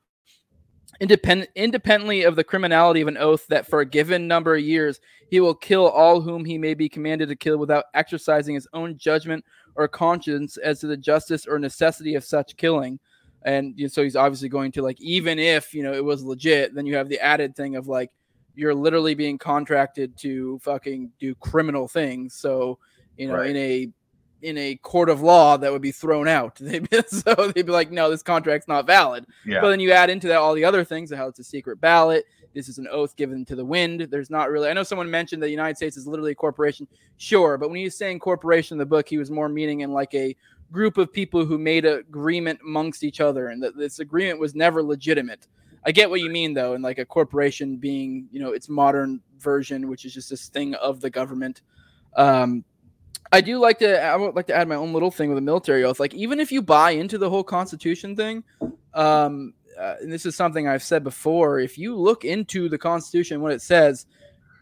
independent independently of the criminality of an oath that for a given number of years he will kill all whom he may be commanded to kill without exercising his own judgment or conscience as to the justice or necessity of such killing and you know, so he's obviously going to like even if you know it was legit then you have the added thing of like you're literally being contracted to fucking do criminal things so you know right. in a in a court of law that would be thrown out. They'd be, so they'd be like, no, this contract's not valid. Yeah. But then you add into that all the other things, how it's a secret ballot. This is an oath given to the wind. There's not really. I know someone mentioned that the United States is literally a corporation. Sure, but when he's saying corporation in the book, he was more meaning in like a group of people who made an agreement amongst each other, and that this agreement was never legitimate. I get what you mean though, and like a corporation being, you know, its modern version, which is just this thing of the government. Um, I do like to. I would like to add my own little thing with the military oath. Like, even if you buy into the whole Constitution thing, um, uh, and this is something I've said before, if you look into the Constitution, what it says,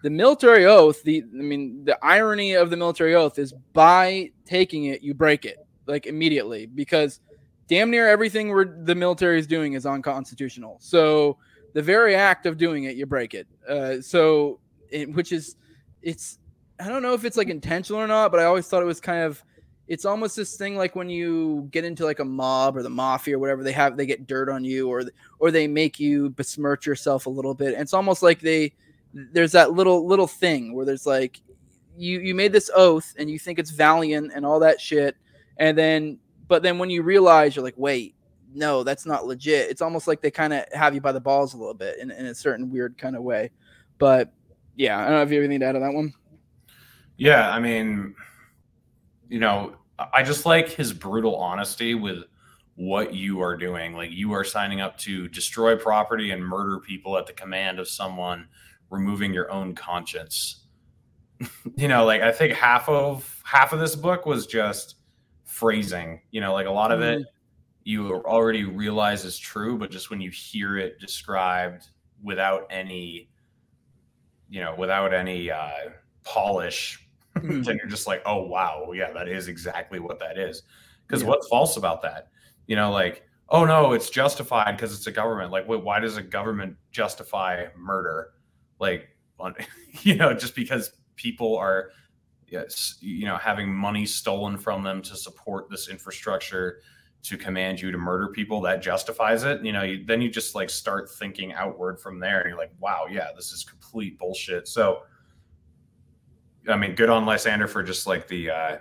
the military oath. The I mean, the irony of the military oath is by taking it, you break it like immediately because damn near everything we're, the military is doing is unconstitutional. So the very act of doing it, you break it. Uh, so, it, which is, it's I don't know if it's like intentional or not, but I always thought it was kind of it's almost this thing like when you get into like a mob or the mafia or whatever they have they get dirt on you or or they make you besmirch yourself a little bit. And it's almost like they there's that little little thing where there's like you you made this oath and you think it's valiant and all that shit and then but then when you realize you're like wait no that's not legit. It's almost like they kind of have you by the balls a little bit in, in a certain weird kind of way. But yeah i don't know if you have anything to add on that one yeah, I mean, you know, I just like his brutal honesty with what you are doing. Like you are signing up to destroy property and murder people at the command of someone, removing your own conscience. you know, like I think half of half of this book was just phrasing. You know, like a lot of it mm-hmm. you already realize is true, but just when you hear it described without any, you know, without any uh, polish mm-hmm. then you're just like, oh wow, yeah, that is exactly what that is. Because yeah. what's false about that? You know, like, oh no, it's justified because it's a government. Like, wait, why does a government justify murder? Like, you know, just because people are, yes, you know, having money stolen from them to support this infrastructure to command you to murder people that justifies it you know you, then you just like start thinking outward from there and you're like wow yeah this is complete bullshit so I mean, good on Lysander for just like the uh,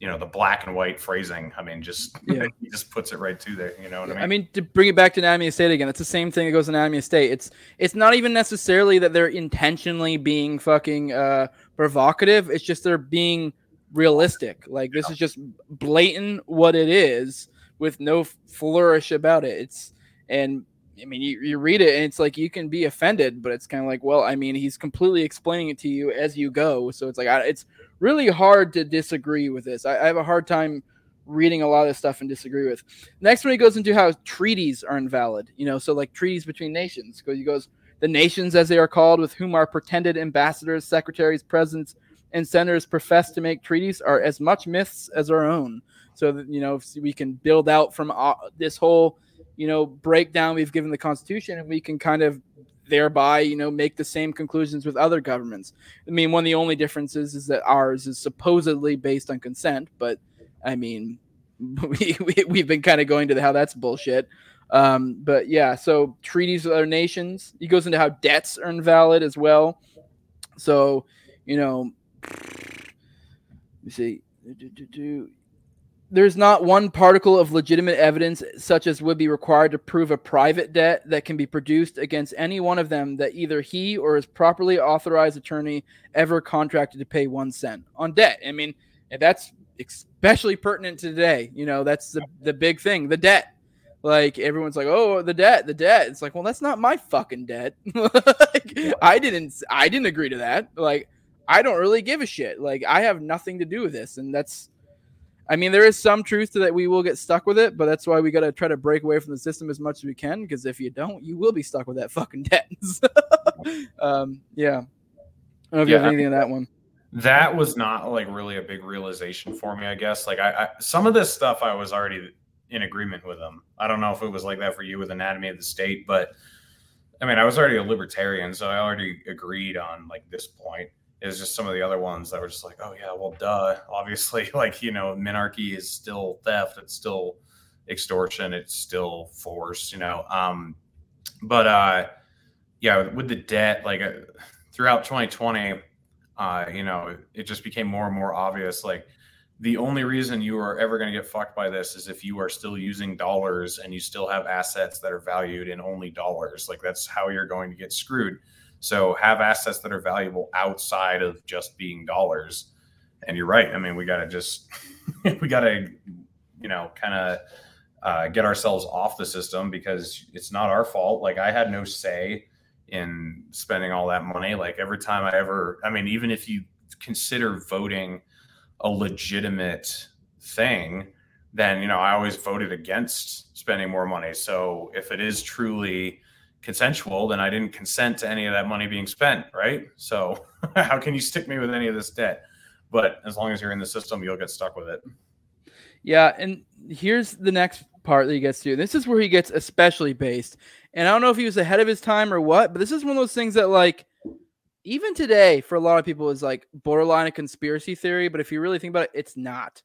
you know the black and white phrasing. I mean, just yeah. he just puts it right to there. You know what I mean? I mean, to bring it back to Anatomy of State again, it's the same thing that goes in Anatomy of State. It's it's not even necessarily that they're intentionally being fucking uh, provocative. It's just they're being realistic. Like this yeah. is just blatant what it is with no flourish about it. It's and I mean, you, you read it and it's like you can be offended, but it's kind of like, well, I mean, he's completely explaining it to you as you go. So it's like, I, it's really hard to disagree with this. I, I, have a hard time reading a lot of stuff and disagree with. Next one, he goes into how treaties are invalid, you know, so like treaties between nations. Because he goes, the nations, as they are called, with whom our pretended ambassadors, secretaries, presidents, and senators profess to make treaties are as much myths as our own. So that, you know, we can build out from uh, this whole you know breakdown we've given the Constitution, and we can kind of thereby you know make the same conclusions with other governments. I mean, one of the only differences is that ours is supposedly based on consent, but I mean, we, we have been kind of going to the, how that's bullshit. Um, but yeah, so treaties with other nations. He goes into how debts are invalid as well. So, you know, me see. There's not one particle of legitimate evidence such as would be required to prove a private debt that can be produced against any one of them that either he or his properly authorized attorney ever contracted to pay one cent on debt. I mean, that's especially pertinent today. You know, that's the, the big thing, the debt. Like everyone's like, "Oh, the debt, the debt." It's like, well, that's not my fucking debt. like, I didn't, I didn't agree to that. Like, I don't really give a shit. Like, I have nothing to do with this, and that's. I mean, there is some truth to that. We will get stuck with it, but that's why we got to try to break away from the system as much as we can. Because if you don't, you will be stuck with that fucking debt. um, yeah. I don't know if you Yeah. have anything on that one. that was not like really a big realization for me i guess like I, I some of this stuff i was already in agreement with them i don't know if it was like that for you with anatomy of the state but i mean i was already a libertarian so i already agreed on like this point is just some of the other ones that were just like oh yeah well duh obviously like you know minarchy is still theft it's still extortion it's still force you know um but uh yeah with the debt like uh, throughout 2020 uh, you know, it just became more and more obvious. Like the only reason you are ever going to get fucked by this is if you are still using dollars and you still have assets that are valued in only dollars. Like that's how you're going to get screwed. So have assets that are valuable outside of just being dollars. And you're right. I mean, we got to just, we got to, you know, kind of uh, get ourselves off the system because it's not our fault. Like I had no say in spending all that money. Like every time I ever, I mean, even if you consider voting a legitimate thing, then, you know, I always voted against spending more money. So if it is truly consensual, then I didn't consent to any of that money being spent, right? So how can you stick me with any of this debt? But as long as you're in the system, you'll get stuck with it. Yeah, and here's the next part that he gets to. This is where he gets especially based. And I don't know if he was ahead of his time or what, but this is one of those things that like even today for a lot of people is like borderline a conspiracy theory, but if you really think about it, it's not.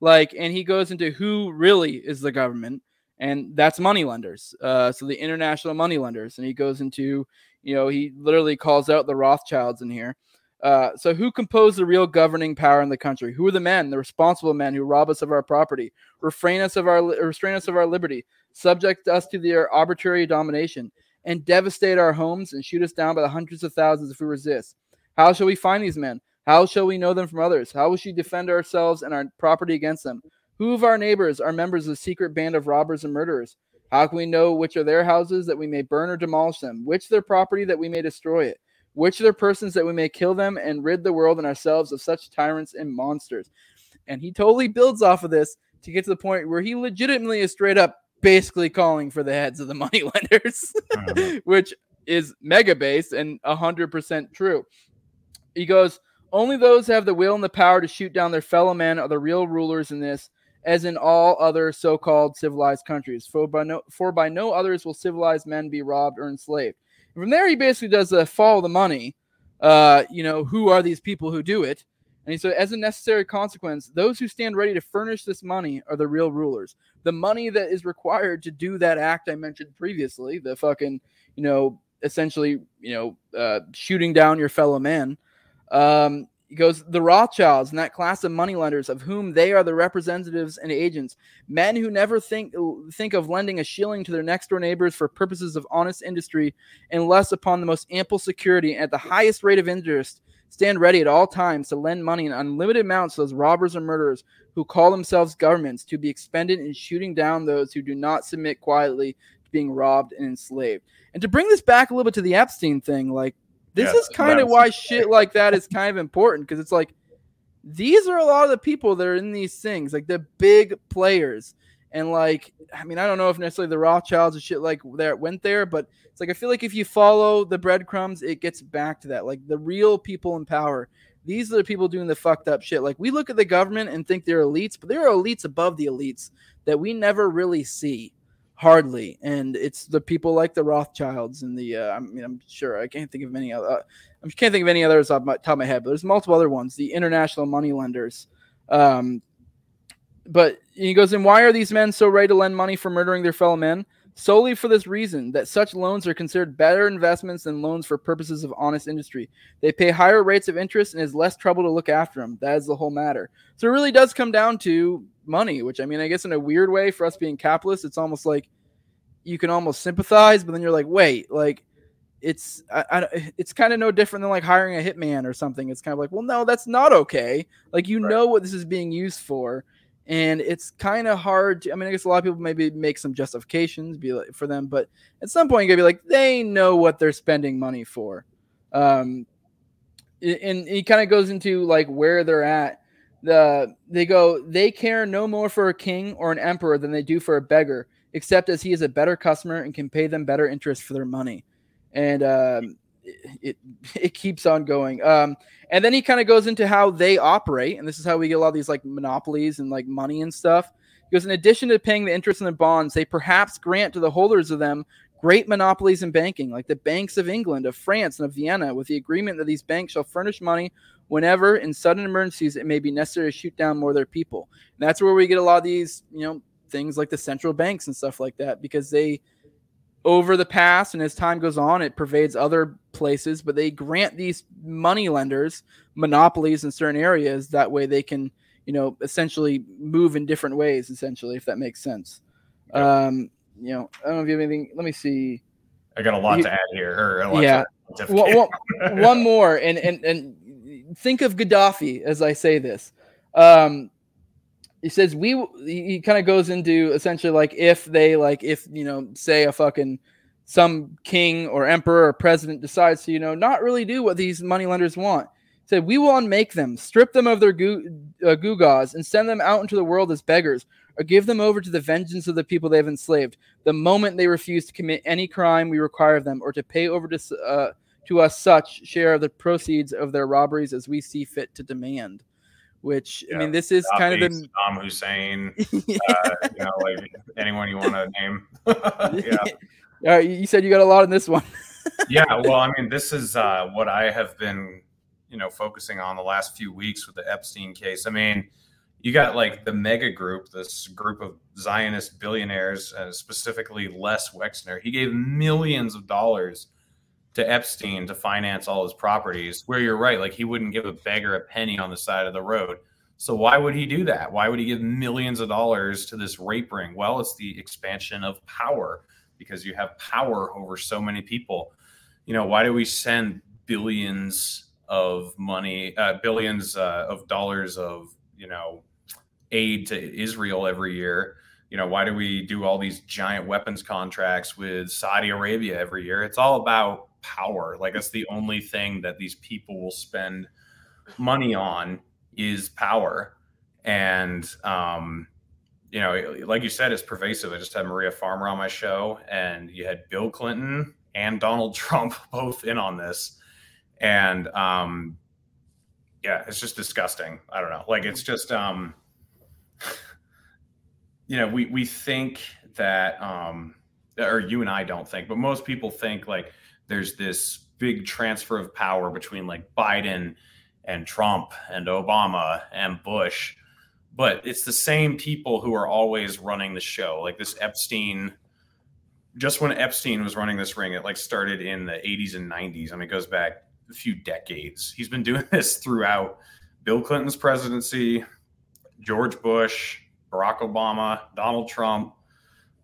Like, and he goes into who really is the government, and that's money lenders. Uh, so the international money lenders, and he goes into, you know, he literally calls out the Rothschilds in here. Uh, so who compose the real governing power in the country? Who are the men, the responsible men who rob us of our property, refrain us of our restrain us of our liberty, subject us to their arbitrary domination, and devastate our homes and shoot us down by the hundreds of thousands if we resist? How shall we find these men? How shall we know them from others? How will she defend ourselves and our property against them? Who of our neighbors are members of the secret band of robbers and murderers? How can we know which are their houses that we may burn or demolish them? Which their property that we may destroy it? Which their persons that we may kill them and rid the world and ourselves of such tyrants and monsters? And he totally builds off of this to get to the point where he legitimately is straight up basically calling for the heads of the money lenders, Mhm. which is mega base and 100% true. He goes, Only those who have the will and the power to shoot down their fellow men are the real rulers in this, as in all other so called civilized countries. For by, no, for by no others will civilized men be robbed or enslaved. And from there, he basically does a follow the money. Uh, you know, who are these people who do it? And he said, as a necessary consequence, those who stand ready to furnish this money are the real rulers. The money that is required to do that act I mentioned previously, the fucking, you know, essentially, you know, uh, shooting down your fellow man. Um, he goes, the Rothschilds and that class of moneylenders, of whom they are the representatives and agents, men who never think think of lending a shilling to their next door neighbors for purposes of honest industry, unless upon the most ample security and at the highest rate of interest, stand ready at all times to lend money in unlimited amounts to those robbers and murderers who call themselves governments to be expended in shooting down those who do not submit quietly to being robbed and enslaved. And to bring this back a little bit to the Epstein thing, like this Yeah, is kind of why shit like that is kind of important because it's like these are a lot of the people that are in these things, like the big players. And like, I mean, I don't know if necessarily the Rothschilds and shit like that went there, but it's like I feel like if you follow the breadcrumbs, it gets back to that. Like the real people in power. These are the people doing the fucked up shit. Like we look at the government and think they're elites, but there are elites above the elites that we never really see, hardly. And it's the people like the Rothschilds and the. Uh, I mean, I'm sure I can't think of any other. Uh, I can't think of any others off my top of my head, but there's multiple other ones. The international money lenders. Um, but he goes, and why are these men so ready to lend money for murdering their fellow men? Solely for this reason that such loans are considered better investments than loans for purposes of honest industry. They pay higher rates of interest and is less trouble to look after them. That is the whole matter. So it really does come down to money, which I mean, I guess in a weird way for us being capitalists, it's almost like you can almost sympathize, but then you're like, wait, like it's I, I, it's kind of no different than like hiring a hitman or something. It's kind of like, well, no, that's not okay. Like you Right. know what this is being used for, and it's kind of hard to, i mean i guess a lot of people maybe make some justifications be like, for them but at some point you gotta be like they know what they're spending money for. Um and he kind of goes into like where they're at. The they go they care no more for a king or an emperor than they do for a beggar except as he is a better customer and can pay them better interest for their money. And um it it keeps on going. Um, and then he kind of goes into how they operate, and this is how we get a lot of these like monopolies and like money and stuff. Because in addition to paying the interest in the bonds, they perhaps grant to the holders of them great monopolies in banking, like the banks of England, of France, and of Vienna, with the agreement that these banks shall furnish money whenever, in sudden emergencies, it may be necessary to shoot down more of their people. And that's where we get a lot of these, you know, things like the central banks and stuff like that, because they over the past and as time goes on it pervades other places but they grant these money lenders monopolies in certain areas. That way they can you know essentially move in different ways essentially if that makes sense. Yep. um you know i don't know if you have anything let me see. I got a lot you, to add here yeah. one, one more and and and think of gaddafi as i say this. Um he says we he kind of goes into essentially like if they like if you know say a fucking some king or emperor or president decides to you know not really do what these money lenders want. He said we will unmake them strip them of their goo, uh, gewgaws and send them out into the world as beggars or give them over to the vengeance of the people they have enslaved. The moment they refuse to commit any crime we require of them or to pay over to, uh, to us such share of the proceeds of their robberies as we see fit to demand which yeah, I mean, this is kind of the Saddam Hussein, yeah. uh, you know, like anyone you want to name. yeah. You said you got a lot in this one. yeah, well, I mean, this is uh, what I have been, you know, focusing on the last few weeks with the Epstein case. I mean, you got like the mega group, this group of Zionist billionaires, uh, specifically Les Wexner. He gave millions of dollars to Epstein to finance all his properties, where you're right, like he wouldn't give a beggar a penny on the side of the road. So why would he do that? Why would he give millions of dollars to this rape ring? Well, it's the expansion of power because you have power over so many people. You know, why do we send billions of money, uh, billions uh, of dollars of, you know, aid to Israel every year? You know, why do we do all these giant weapons contracts with Saudi Arabia every year? It's all about power. Like that's the only thing that these people will spend money on is power. And um, you know, like you said, it's pervasive. I just had Maria Farmer on my show, and you had Bill Clinton and Donald Trump both in on this. And um, yeah, it's just disgusting. I don't know. Like it's just um, you know, we we think that um, or you and I don't think, but most people think like there's this big transfer of power between like Biden and Trump and Obama and Bush. But it's the same people who are always running the show. Like this Epstein, just when Epstein was running this ring, it like started in the 80s and 90s. I mean, it goes back a few decades. He's been doing this throughout Bill Clinton's presidency, George Bush, Barack Obama, Donald Trump,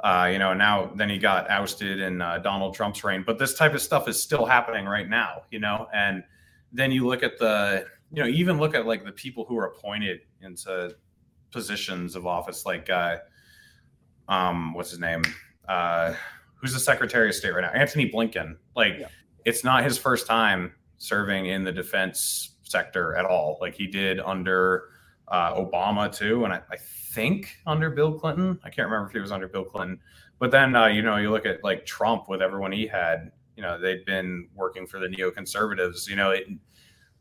uh, you know, now then he got ousted in uh, Donald Trump's reign. But this type of stuff is still happening right now, you know. And then you look at the, you know, even look at like the people who are appointed into positions of office, like, uh, um, what's his name? Uh, who's the Secretary of State right now? Antony Blinken. Like, yeah. it's not his first time serving in the defense sector at all. Like he did under uh, Obama too, and I, I, think under Bill Clinton. I can't remember if he was under Bill Clinton, but then uh, you know you look at like Trump with everyone he had. You know they'd been working for the neoconservatives. You know it,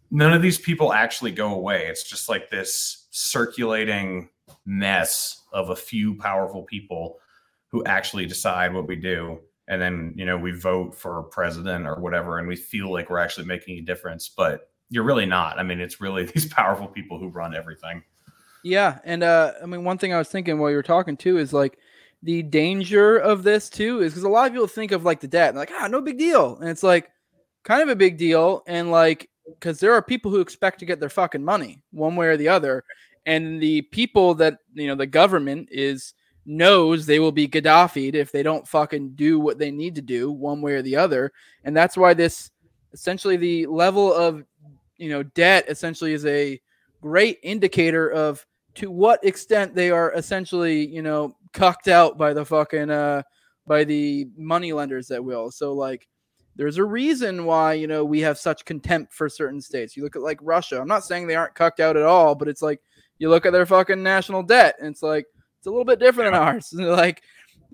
none of these people actually go away. It's just like this circulating mess of a few powerful people who actually decide what we do and then you know we vote for president or whatever and we feel like we're actually making a difference but you're really not. I mean, it's really these powerful people who run everything. Yeah, and uh, I mean, one thing I was thinking while you were talking too is like the danger of this too is because a lot of people think of like the debt, and like ah, no big deal, and it's like kind of a big deal, and like because there are people who expect to get their fucking money one way or the other, and the people that you know the government is knows they will be Gaddafi'd if they don't fucking do what they need to do one way or the other, and that's why this essentially the level of you know, debt essentially is a great indicator of to what extent they are essentially, you know, cucked out by the fucking uh by the money lenders that will. So like there's a reason why, you know, we have such contempt for certain states. You look at like Russia. I'm not saying they aren't cucked out at all, but it's like you look at their fucking national debt and it's like it's a little bit different than ours. like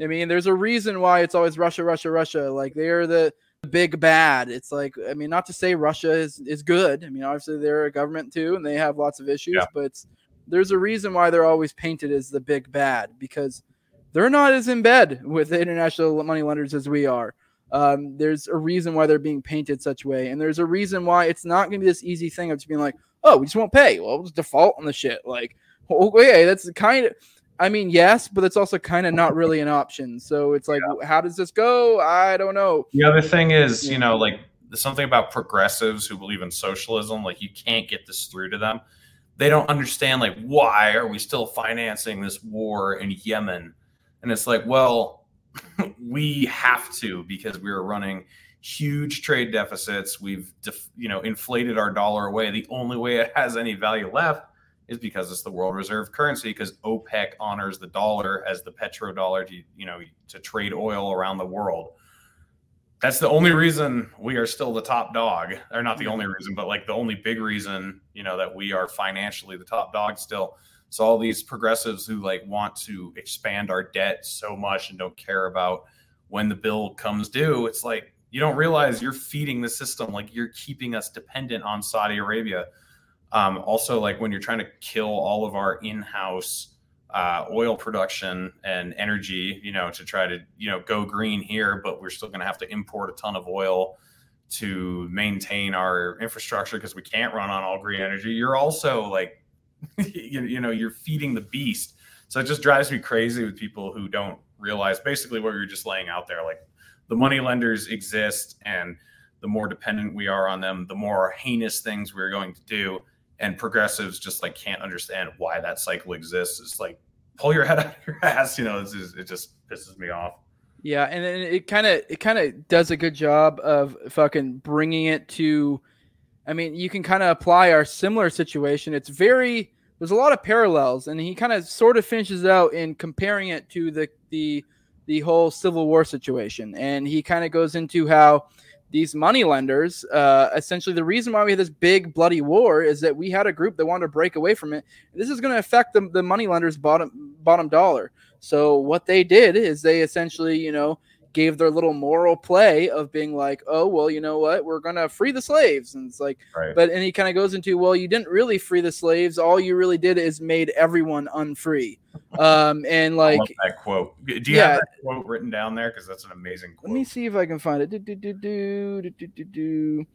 I mean, there's a reason why it's always Russia, Russia, Russia. Like they're the big bad. It's like I mean, not to say Russia is is good. I mean, obviously they're a government too, and they have lots of issues. Yeah. But there's a reason why they're always painted as the big bad because they're not as in bed with the international money lenders as we are. Um, there's a reason why they're being painted such way, and there's a reason why it's not going to be this easy thing of just being like, oh, we just won't pay. Well, we'll default on the shit. Like, okay, that's kind of I mean, yes, but it's also kind of not really an option. So it's like, yeah. how does this go? I don't know. The other thing is, you know, like something about progressives who believe in socialism, like you can't get this through to them. They don't understand, like, why are we still financing this war in Yemen? And it's like, well, we have to because we are running huge trade deficits. We've, def- you know, inflated our dollar away. The only way it has any value left is because it's the world reserve currency because OPEC honors the dollar as the petrodollar to you know to trade oil around the world. That's the only reason we are still the top dog, or not the only reason, but like the only big reason, you know, that we are financially the top dog still. So all these progressives who like want to expand our debt so much and don't care about when the bill comes due, it's like you don't realize you're feeding the system, like you're keeping us dependent on Saudi Arabia um, also, like when you're trying to kill all of our in-house uh, oil production and energy, you know, to try to you know go green here, but we're still going to have to import a ton of oil to maintain our infrastructure because we can't run on all green energy. You're also like, you, you know, you're feeding the beast. So it just drives me crazy with people who don't realize basically what you're just laying out there. Like the money lenders exist, and the more dependent we are on them, the more heinous things we're going to do and progressives just like can't understand why that cycle exists. It's like pull your head out of your ass, you know. Just, it just pisses me off. Yeah, and then it kind of it kind of does a good job of fucking bringing it to. I mean, you can kind of apply our similar situation. It's very there's a lot of parallels, and he kind of sort of finishes out in comparing it to the the the whole Civil War situation, and he kind of goes into how these money lenders, uh, essentially the reason why we had this big bloody war is that we had a group that wanted to break away from it. This is going to affect the, the money lenders bottom bottom dollar. So what they did is they essentially, you know, gave their little moral play of being like, oh, well, you know what? We're going to free the slaves. And it's like, right. but, and he kind of goes into, well, you didn't really free the slaves. All you really did is made everyone unfree. Um, and like that quote. Do you yeah, have that quote written down there? Cause that's an amazing quote. Let me see if I can find it. Do, do, do, do, do, do, do.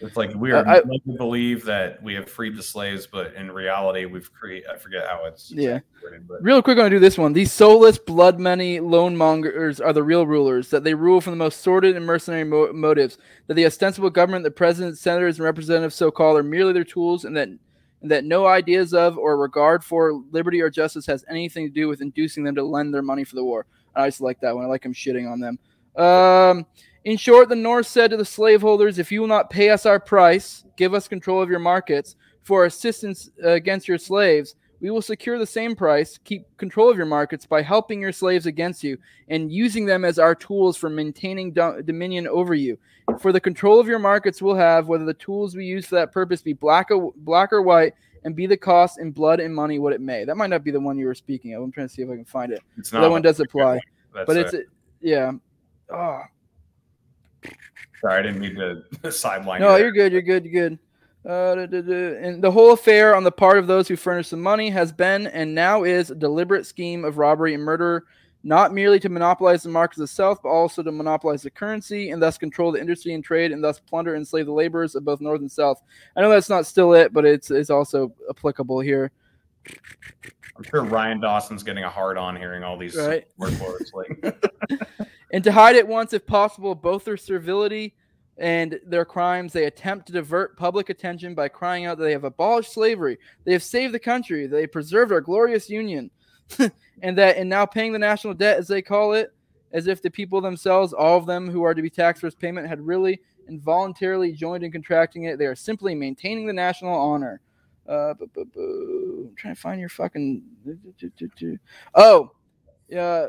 It's like we are I, believe that we have freed the slaves, but in reality, we've created. I forget how it's. Yeah. but. Real quick, I'm gonna do this one. These soulless, blood money loan mongers are the real rulers. That they rule from the most sordid and mercenary mo- motives. That the ostensible government, the president, senators, and representatives, so called, are merely their tools, and that and that no ideas of or regard for liberty or justice has anything to do with inducing them to lend their money for the war. I just like that one. I like him shitting on them. Um, in short, the North said to the slaveholders, If you will not pay us our price, give us control of your markets for assistance uh, against your slaves, we will secure the same price, keep control of your markets by helping your slaves against you and using them as our tools for maintaining do- dominion over you. For the control of your markets, we'll have whether the tools we use for that purpose be black or, black or white, and be the cost in blood and money what it may. That might not be the one you were speaking of. I'm trying to see if I can find it. It's not that one does apply, but it's uh, yeah. Oh, Sorry, I didn't mean to sideline. No, you you're good. You're good. You're good. Uh, da, da, da. And the whole affair on the part of those who furnish the money has been and now is a deliberate scheme of robbery and murder, not merely to monopolize the markets itself, but also to monopolize the currency and thus control the industry and trade and thus plunder and enslave the laborers of both North and South. I know that's not still it, but it's, it's also applicable here. I'm sure Ryan Dawson's getting a hard on hearing all these right. words. Like. and to hide at once, if possible, both their servility and their crimes. They attempt to divert public attention by crying out that they have abolished slavery, they have saved the country, they preserved our glorious union, and that in now paying the national debt, as they call it, as if the people themselves, all of them who are to be taxed for its payment, had really involuntarily joined in contracting it. They are simply maintaining the national honor. Uh, I'm trying to find your fucking. Oh, yeah.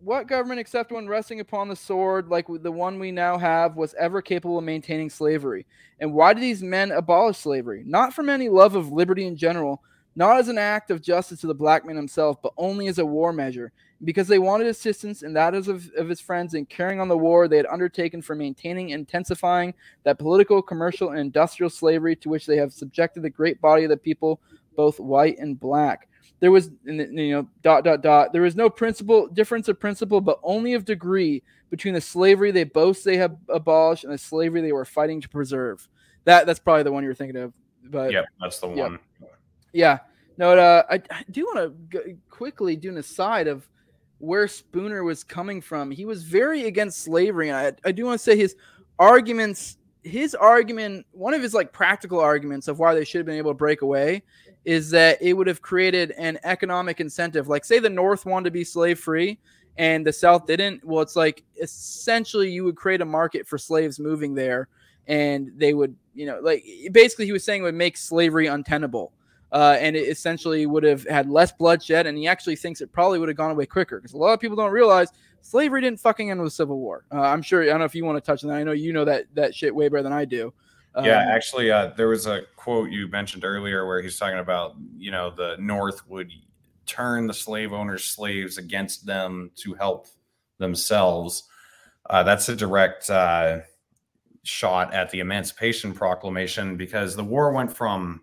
What government, except when resting upon the sword, like the one we now have, was ever capable of maintaining slavery? And why did these men abolish slavery? Not from any love of liberty in general, not as an act of justice to the black man himself, but only as a war measure, because they wanted assistance, and that of, of his friends in carrying on the war they had undertaken for maintaining and intensifying that political, commercial, and industrial slavery to which they have subjected the great body of the people, both white and black. There was, you know, dot dot dot. There was no principle difference of principle, but only of degree between the slavery they boast they have abolished and the slavery they were fighting to preserve. That that's probably the one you're thinking of. But yep, that's the one. yeah. No, uh, I, I do want to quickly do an aside of where Spooner was coming from. He was very against slavery, and I, I do want to say his arguments, his argument, one of his like practical arguments of why they should have been able to break away, is that it would have created an economic incentive. Like, say the North wanted to be slave free, and the South didn't. Well, it's like essentially you would create a market for slaves moving there, and they would, you know, like basically he was saying would make slavery untenable uh, and it essentially would have had less bloodshed. And he actually thinks it probably would have gone away quicker because a lot of people don't realize slavery didn't fucking end with the Civil War. Uh, I'm sure. I don't know if you want to touch on that. I know you know that that shit way better than I do. Um, yeah, actually, uh, there was a quote you mentioned earlier where he's talking about, you know, the North would turn the slave owners' slaves against them to help themselves. Uh, that's a direct uh, shot at the Emancipation Proclamation because the war went from,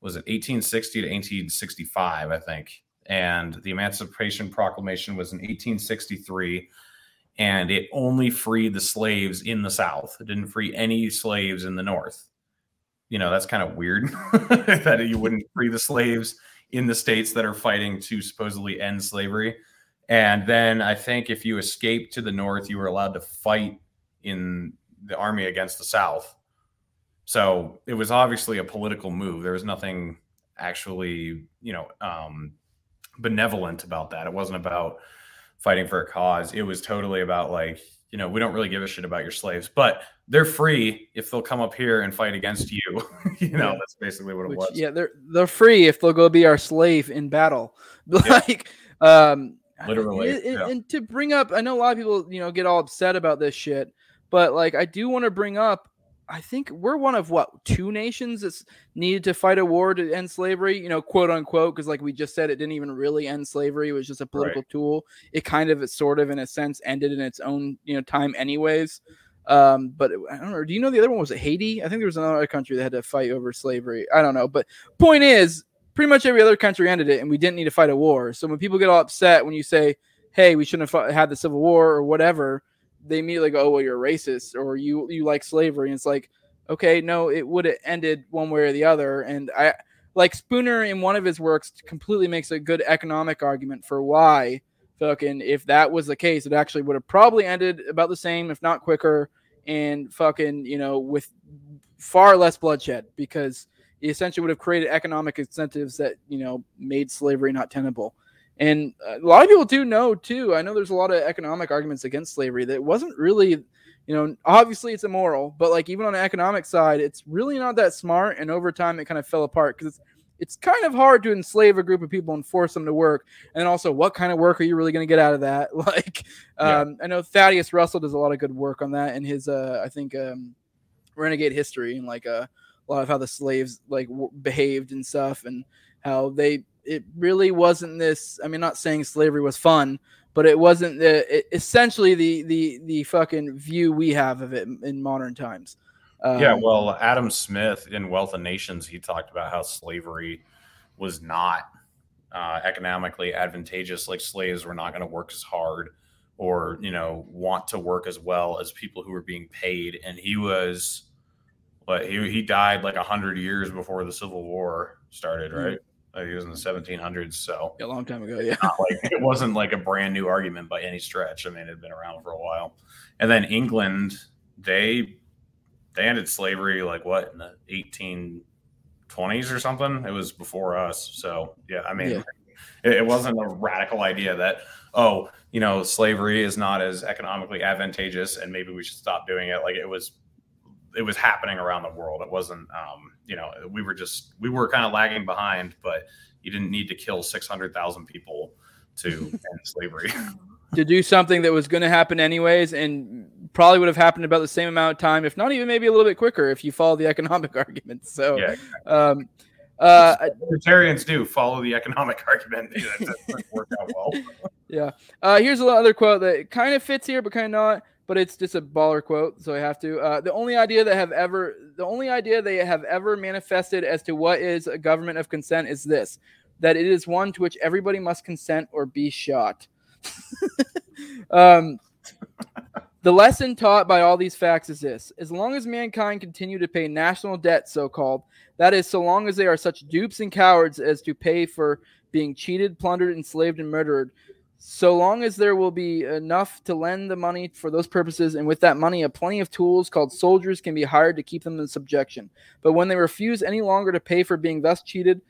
was it 1860 to 1865, I think. And the Emancipation Proclamation was in 1863 and it only freed the slaves in the South. It didn't free any slaves in the North. You know, that's kind of weird that you wouldn't free the slaves in the states that are fighting to supposedly end slavery. And then I think if you escaped to the North, you were allowed to fight in the army against the South. So it was obviously a political move. There was nothing actually, you know, um, benevolent about that. It wasn't about fighting for a cause. It was totally about like, you know, we don't really give a shit about your slaves, but they're free if they'll come up here and fight against you. you know, Yeah. that's basically what it which, was. yeah, they're they're free if they'll go be our slave in battle. Like, um, Literally, and- yeah. and to bring up, I know a lot of people, you know, get all upset about this shit, but like, I do want to bring up. I think we're one of what two nations that's needed to fight a war to end slavery, you know, quote unquote, because like we just said, it didn't even really end slavery; it was just a political tool. It kind of, it sort of, in a sense, ended in its own, you know, time, anyways. Um, but I don't know. Do you know the other one was it Haiti? I think there was another country that had to fight over slavery. I don't know, but point is, pretty much every other country ended it, and we didn't need to fight a war. So when people get all upset when you say, "Hey, we shouldn't have fought- had the Civil War" or whatever, they immediately go, "Oh, well, you're racist," or "You you like slavery." And it's like, okay, no, it would have ended one way or the other. And I like Spooner in one of his works completely makes a good economic argument for why fucking if that was the case, it actually would have probably ended about the same, if not quicker, and fucking you know with far less bloodshed because he essentially would have created economic incentives that you know made slavery not tenable. And a lot of people do know too. I know there's a lot of economic arguments against slavery that wasn't really, you know, obviously it's immoral, but like even on the economic side, it's really not that smart. And over time, it kind of fell apart because it's it's kind of hard to enslave a group of people and force them to work. And also, what kind of work are you really going to get out of that? Like, Yeah. um, I know Thaddeus Russell does a lot of good work on that in his, uh, I think, um, Renegade History and like uh, a lot of how the slaves like w- behaved and stuff, and how they it really wasn't this. I mean, not saying slavery was fun, but it wasn't the it, essentially the the the fucking view we have of it in, in modern times. yeah, Um, well, Adam Smith in Wealth of Nations, he talked about how slavery was not uh, economically advantageous. Like slaves were not going to work as hard or, you know, want to work as well as people who were being paid. And he was, but he, he died like a hundred years before the Civil War started, Mhm. right? Like, he was in the 1700s. So a long time ago, yeah. like it wasn't like a brand new argument by any stretch. I mean, it had been around for a while. And then England, they they ended slavery like what in the 1820s or something. It was before us. So yeah, I mean, Yeah. it, it wasn't a radical idea that oh, you know, slavery is not as economically advantageous, and maybe we should stop doing it. Like it was. It was happening around the world. It wasn't, um, you know, we were just we were kind of lagging behind, but you didn't need to kill six hundred thousand people to end slavery. to do something that was going to happen anyways, and probably would have happened about the same amount of time, if not even maybe a little bit quicker, if you follow the economic argument. So, yeah, exactly. um, uh, libertarians do follow the economic argument. That doesn't work out well. yeah. Uh, here's another quote that kind of fits here, but kind of not. But it's just a baller quote, so I have to. Uh, the only idea that have ever, the only idea they have ever manifested as to what is a government of consent is this: that it is one to which everybody must consent or be shot. um, the lesson taught by all these facts is this as long as mankind continue to pay national debt, so called, that is, so long as they are such dupes and cowards as to pay for being cheated, plundered, enslaved, and murdered, so long as there will be enough to lend the money for those purposes, and with that money, a plenty of tools called soldiers can be hired to keep them in subjection. But when they refuse any longer to pay for being thus cheated,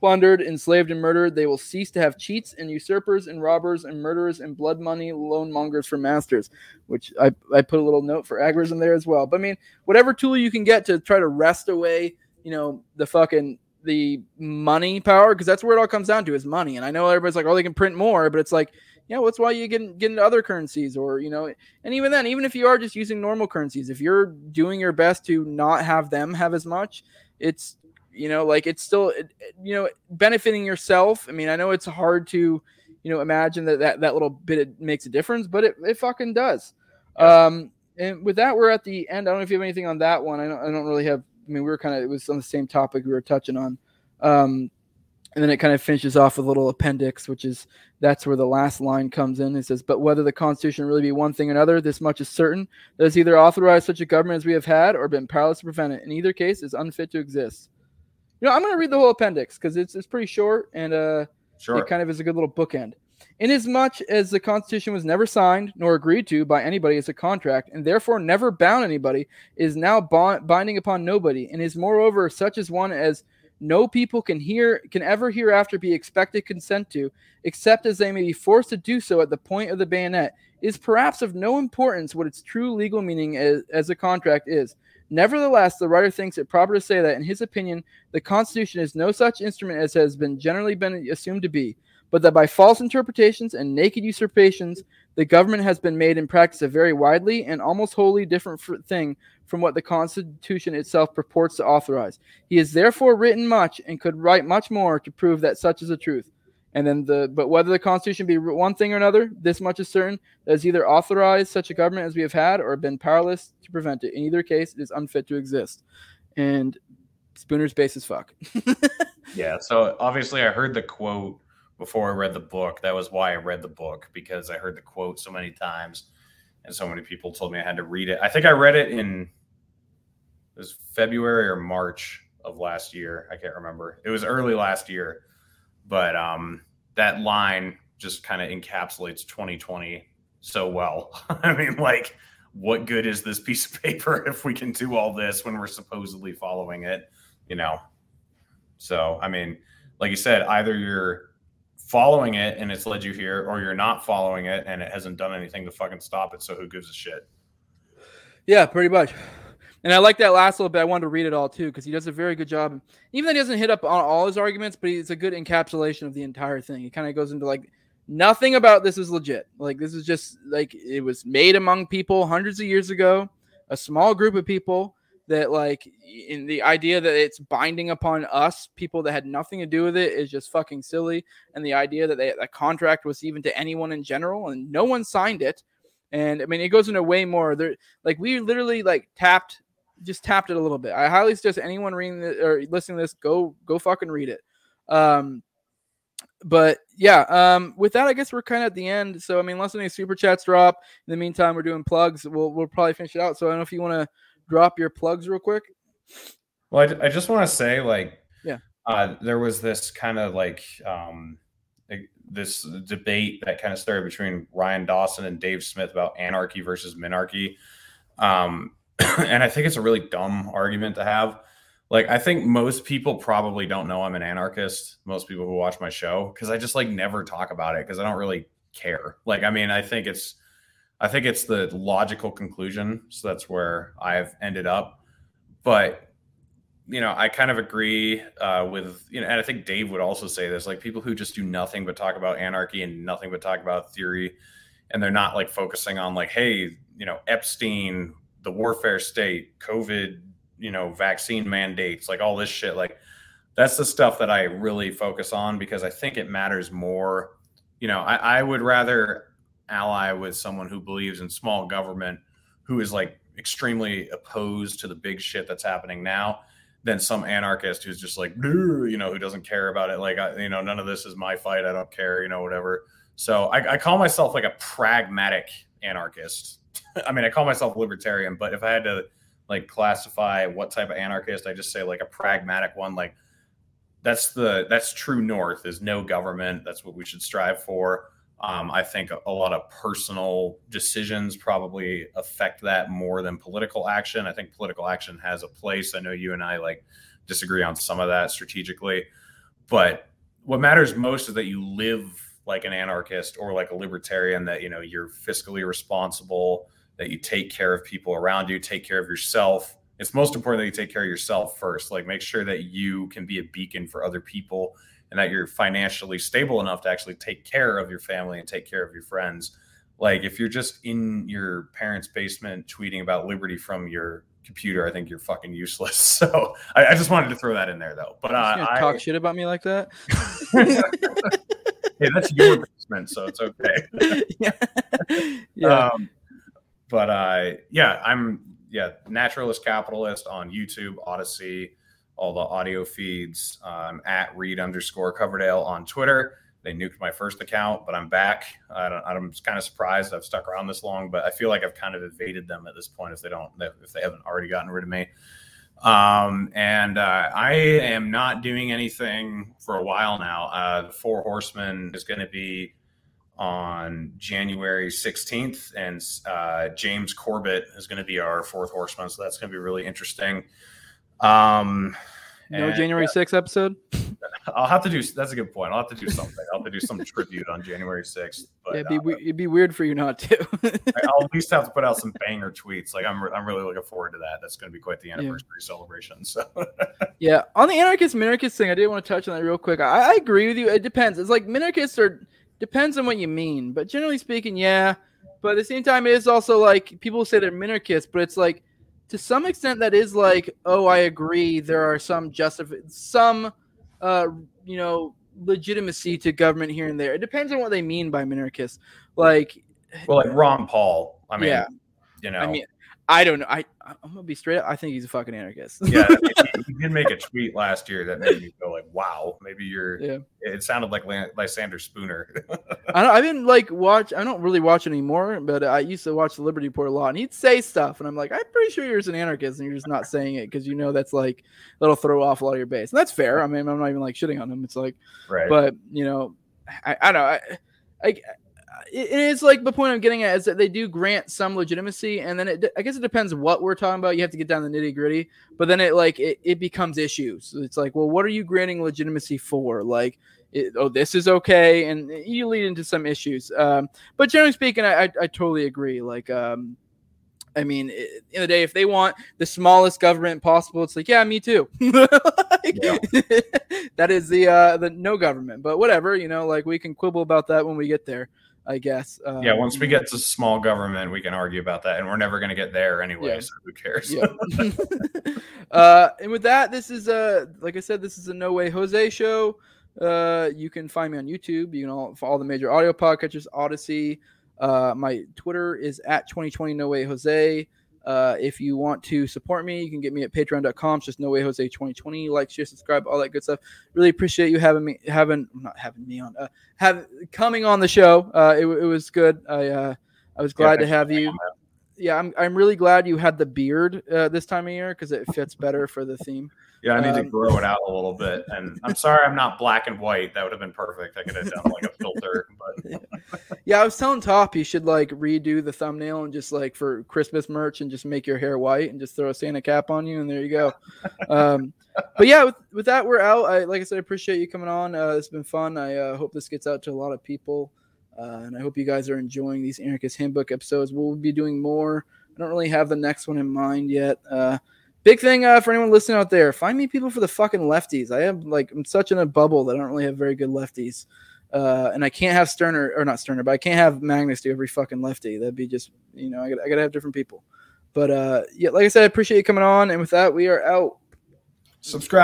plundered, enslaved, and murdered, they will cease to have cheats and usurpers and robbers and murderers and blood money loan mongers for masters. Which I, I put a little note for agorism there as well. But I mean, whatever tool you can get to try to wrest away, you know, the fucking the money power, because that's where it all comes down to is money. And I know everybody's like, oh, they can print more, but it's like, yeah, well, that's why you get, get into other currencies or, you know, and even then, even if you are just using normal currencies, if you're doing your best to not have them have as much, it's you know like it's still you know benefiting yourself. I mean i know it's hard to you know imagine that that, that little bit makes a difference but it, it fucking does. Um and with that we're at the end. I don't know if you have anything on that one. I don't, I don't really have i mean we were kind of it was on the same topic we were touching on um and then it kind of finishes off with a little appendix which is that's where the last line comes in it says but whether the constitution really be one thing or another this much is certain that it's either authorized such a government as we have had or been powerless to prevent it in either case is unfit to exist you know, I'm going to read the whole appendix because it's it's pretty short and uh, sure. it kind of is a good little bookend. Inasmuch as the Constitution was never signed nor agreed to by anybody as a contract, and therefore never bound anybody, is now bond- binding upon nobody, and is moreover such as one as no people can hear can ever hereafter be expected consent to, except as they may be forced to do so at the point of the bayonet, is perhaps of no importance what its true legal meaning as, as a contract is. Nevertheless, the writer thinks it proper to say that, in his opinion, the Constitution is no such instrument as has been generally been assumed to be, but that by false interpretations and naked usurpations, the government has been made in practice a very widely and almost wholly different thing from what the Constitution itself purports to authorize. He has therefore written much and could write much more to prove that such is the truth. And then the but whether the Constitution be one thing or another, this much is certain: that has either authorized such a government as we have had, or been powerless to prevent it. In either case, it is unfit to exist. And Spooner's base is fuck. yeah. So obviously, I heard the quote before I read the book. That was why I read the book because I heard the quote so many times, and so many people told me I had to read it. I think I read it in it was February or March of last year. I can't remember. It was early last year but um, that line just kind of encapsulates 2020 so well. I mean, like, what good is this piece of paper if we can do all this when we're supposedly following it? You know. So, I mean, like you said, either you're following it and it's led you here, or you're not following it and it hasn't done anything to fucking stop it. So who gives a shit? Yeah, pretty much. And I like that last little bit. I wanted to read it all too because he does a very good job. Even though he doesn't hit up on all his arguments, but it's a good encapsulation of the entire thing. He kind of goes into like nothing about this is legit. Like this is just like it was made among people hundreds of years ago, a small group of people that like in the idea that it's binding upon us people that had nothing to do with it is just fucking silly and the idea that they, that contract was even to anyone in general and no one signed it and i mean it goes into way more there like we literally like tapped just tapped it a little bit. I highly suggest anyone reading this or listening to this go go fucking read it. Um, but yeah, um, with that, I guess we're kind of at the end. So I mean, unless any super chats drop, in the meantime, we're doing plugs. We'll we'll probably finish it out. So I don't know if you want to drop your plugs real quick. Well, I, I just want to say, like, yeah, uh, there was this kind of like um, this debate that kind of started between Ryan Dawson and Dave Smith about anarchy versus minarchy. Um, and I think it's a really dumb argument to have. Like, I think most people probably don't know I'm an anarchist. Most people who watch my show, because I just like never talk about it because I don't really care. Like, I mean, I think it's, I think it's the logical conclusion. So that's where I've ended up. But you know, I kind of agree uh, with you know, and I think Dave would also say this: like people who just do nothing but talk about anarchy and nothing but talk about theory, and they're not like focusing on like, hey, you know, Epstein, the warfare state, COVID, you know, vaccine mandates, like all this shit, like that's the stuff that I really focus on because I think it matters more. You know, I, I would rather ally with someone who believes in small government, who is like extremely opposed to the big shit that's happening now than some anarchist who's just like, you know, who doesn't care about it. Like, I, you know, none of this is my fight. I don't care, you know, whatever. So I, I call myself like a pragmatic anarchist. I mean, I call myself libertarian, but if I had to like classify what type of anarchist, I just say like a pragmatic one. Like that's the that's true north is no government. That's what we should strive for. Um, I think a, lot of personal decisions probably affect that more than political action. I think political action has a place. I know you and I like disagree on some of that strategically, but what matters most is that you live like an anarchist or like a libertarian. That you know you're fiscally responsible, that you take care of people around you, take care of yourself. It's most important that you take care of yourself first. Like make sure that you can be a beacon for other people and that you're financially stable enough to actually take care of your family and take care of your friends. Like if you're just in your parents' basement tweeting about liberty from your computer, I think you're fucking useless. So I, I just wanted to throw that in there though. But uh, I talk shit about me like that. hey, that's your basement, so it's okay. yeah. yeah. Um, but uh, yeah, I'm yeah naturalist capitalist on YouTube, Odysee all the audio feeds um, at read underscore Coverdale on Twitter. They nuked my first account, but I'm back. I am kind of surprised I've stuck around this long, but I feel like I've kind of evaded them at this point if they don't if they haven't already gotten rid of me. Um, and uh, I am not doing anything for a while now. Uh, the Four Horsemen is going to be on January 16th, and uh, James Corbett is going to be our fourth horseman. So that's going to be really interesting. Um, no and, January yeah, 6th episode. I'll have to do. That's a good point. I'll have to do something. I'll have to do some tribute on January 6th. But, yeah, it'd, be, uh, it'd be weird for you not to. I'll at least have to put out some banger tweets. Like I'm, I'm really looking forward to that. That's going to be quite the anniversary yeah. celebration. So. yeah, on the anarchist minarchist thing, I did want to touch on that real quick. I, I agree with you. It depends. It's like minarchists are depends on what you mean, but generally speaking, yeah. But at the same time, it is also like people say they're minarchists, but it's like to some extent that is like oh i agree there are some justif some uh you know legitimacy to government here and there. It depends on what they mean by minarchist like well like ron paul i mean yeah. you know. i mean I don't know. I I'm gonna be straight up. I think he's a fucking anarchist. yeah, he, did make a tweet last year that made me go like, "Wow, maybe you're." Yeah. It sounded like Lysander Spooner. I don't, I didn't like watch. I don't really watch anymore, but I used to watch the Liberty Report a lot, and he'd say stuff, and I'm like, I'm pretty sure you're an anarchist, and you're just not saying it because you know that's like that'll throw off a lot of your base, and that's fair. I mean, I'm not even like shitting on him. It's like, right. But you know, I, I don't know. I, I it is like the point I'm getting at is that they do grant some legitimacy, and then it, I guess it depends what we're talking about. You have to get down the nitty gritty, but then it like it, it becomes issues. It's like, well, what are you granting legitimacy for? Like, it, oh, this is okay, and you lead into some issues. Um, but generally speaking, I, I, I totally agree. Like, um, I mean, in the day, if they want the smallest government possible, it's like, yeah, me too. like, yeah. that is the uh, the no government, but whatever, you know, like we can quibble about that when we get there. I guess. Um, yeah, once we get to small government, we can argue about that, and we're never going to get there anyway. Yeah. So who cares? Yeah. uh, and with that, this is a like I said, this is a No Way Jose show. Uh, you can find me on YouTube. You can all for all the major audio podcatchers, Odysee. Uh, my Twitter is at 2020 No Way Jose. Uh, if you want to support me, you can get me at patreon.com. It's just no way Jose 2020. Like, share, subscribe, all that good stuff. Really appreciate you having me, having not having me on, uh, have coming on the show. Uh, it, it was good. I uh, I was glad yeah, to have you. Yeah, I'm I'm really glad you had the beard uh, this time of year because it fits better for the theme. Yeah, I need um, to grow it out a little bit. And I'm sorry I'm not black and white. That would have been perfect. I could have done like a filter. But yeah, I was telling Top you should like redo the thumbnail and just like for Christmas merch and just make your hair white and just throw a Santa cap on you and there you go. Um, but yeah, with, with that we're out. I like I said, I appreciate you coming on. Uh, it's been fun. I uh, hope this gets out to a lot of people. Uh, and I hope you guys are enjoying these Anarchist Handbook episodes. We'll be doing more. I don't really have the next one in mind yet. Uh, big thing uh, for anyone listening out there: find me people for the fucking lefties. I am like I'm such in a bubble that I don't really have very good lefties. Uh, and I can't have Sterner or not Sterner, but I can't have Magnus do every fucking lefty. That'd be just you know I got I gotta have different people. But uh, yeah, like I said, I appreciate you coming on. And with that, we are out. Subscribe.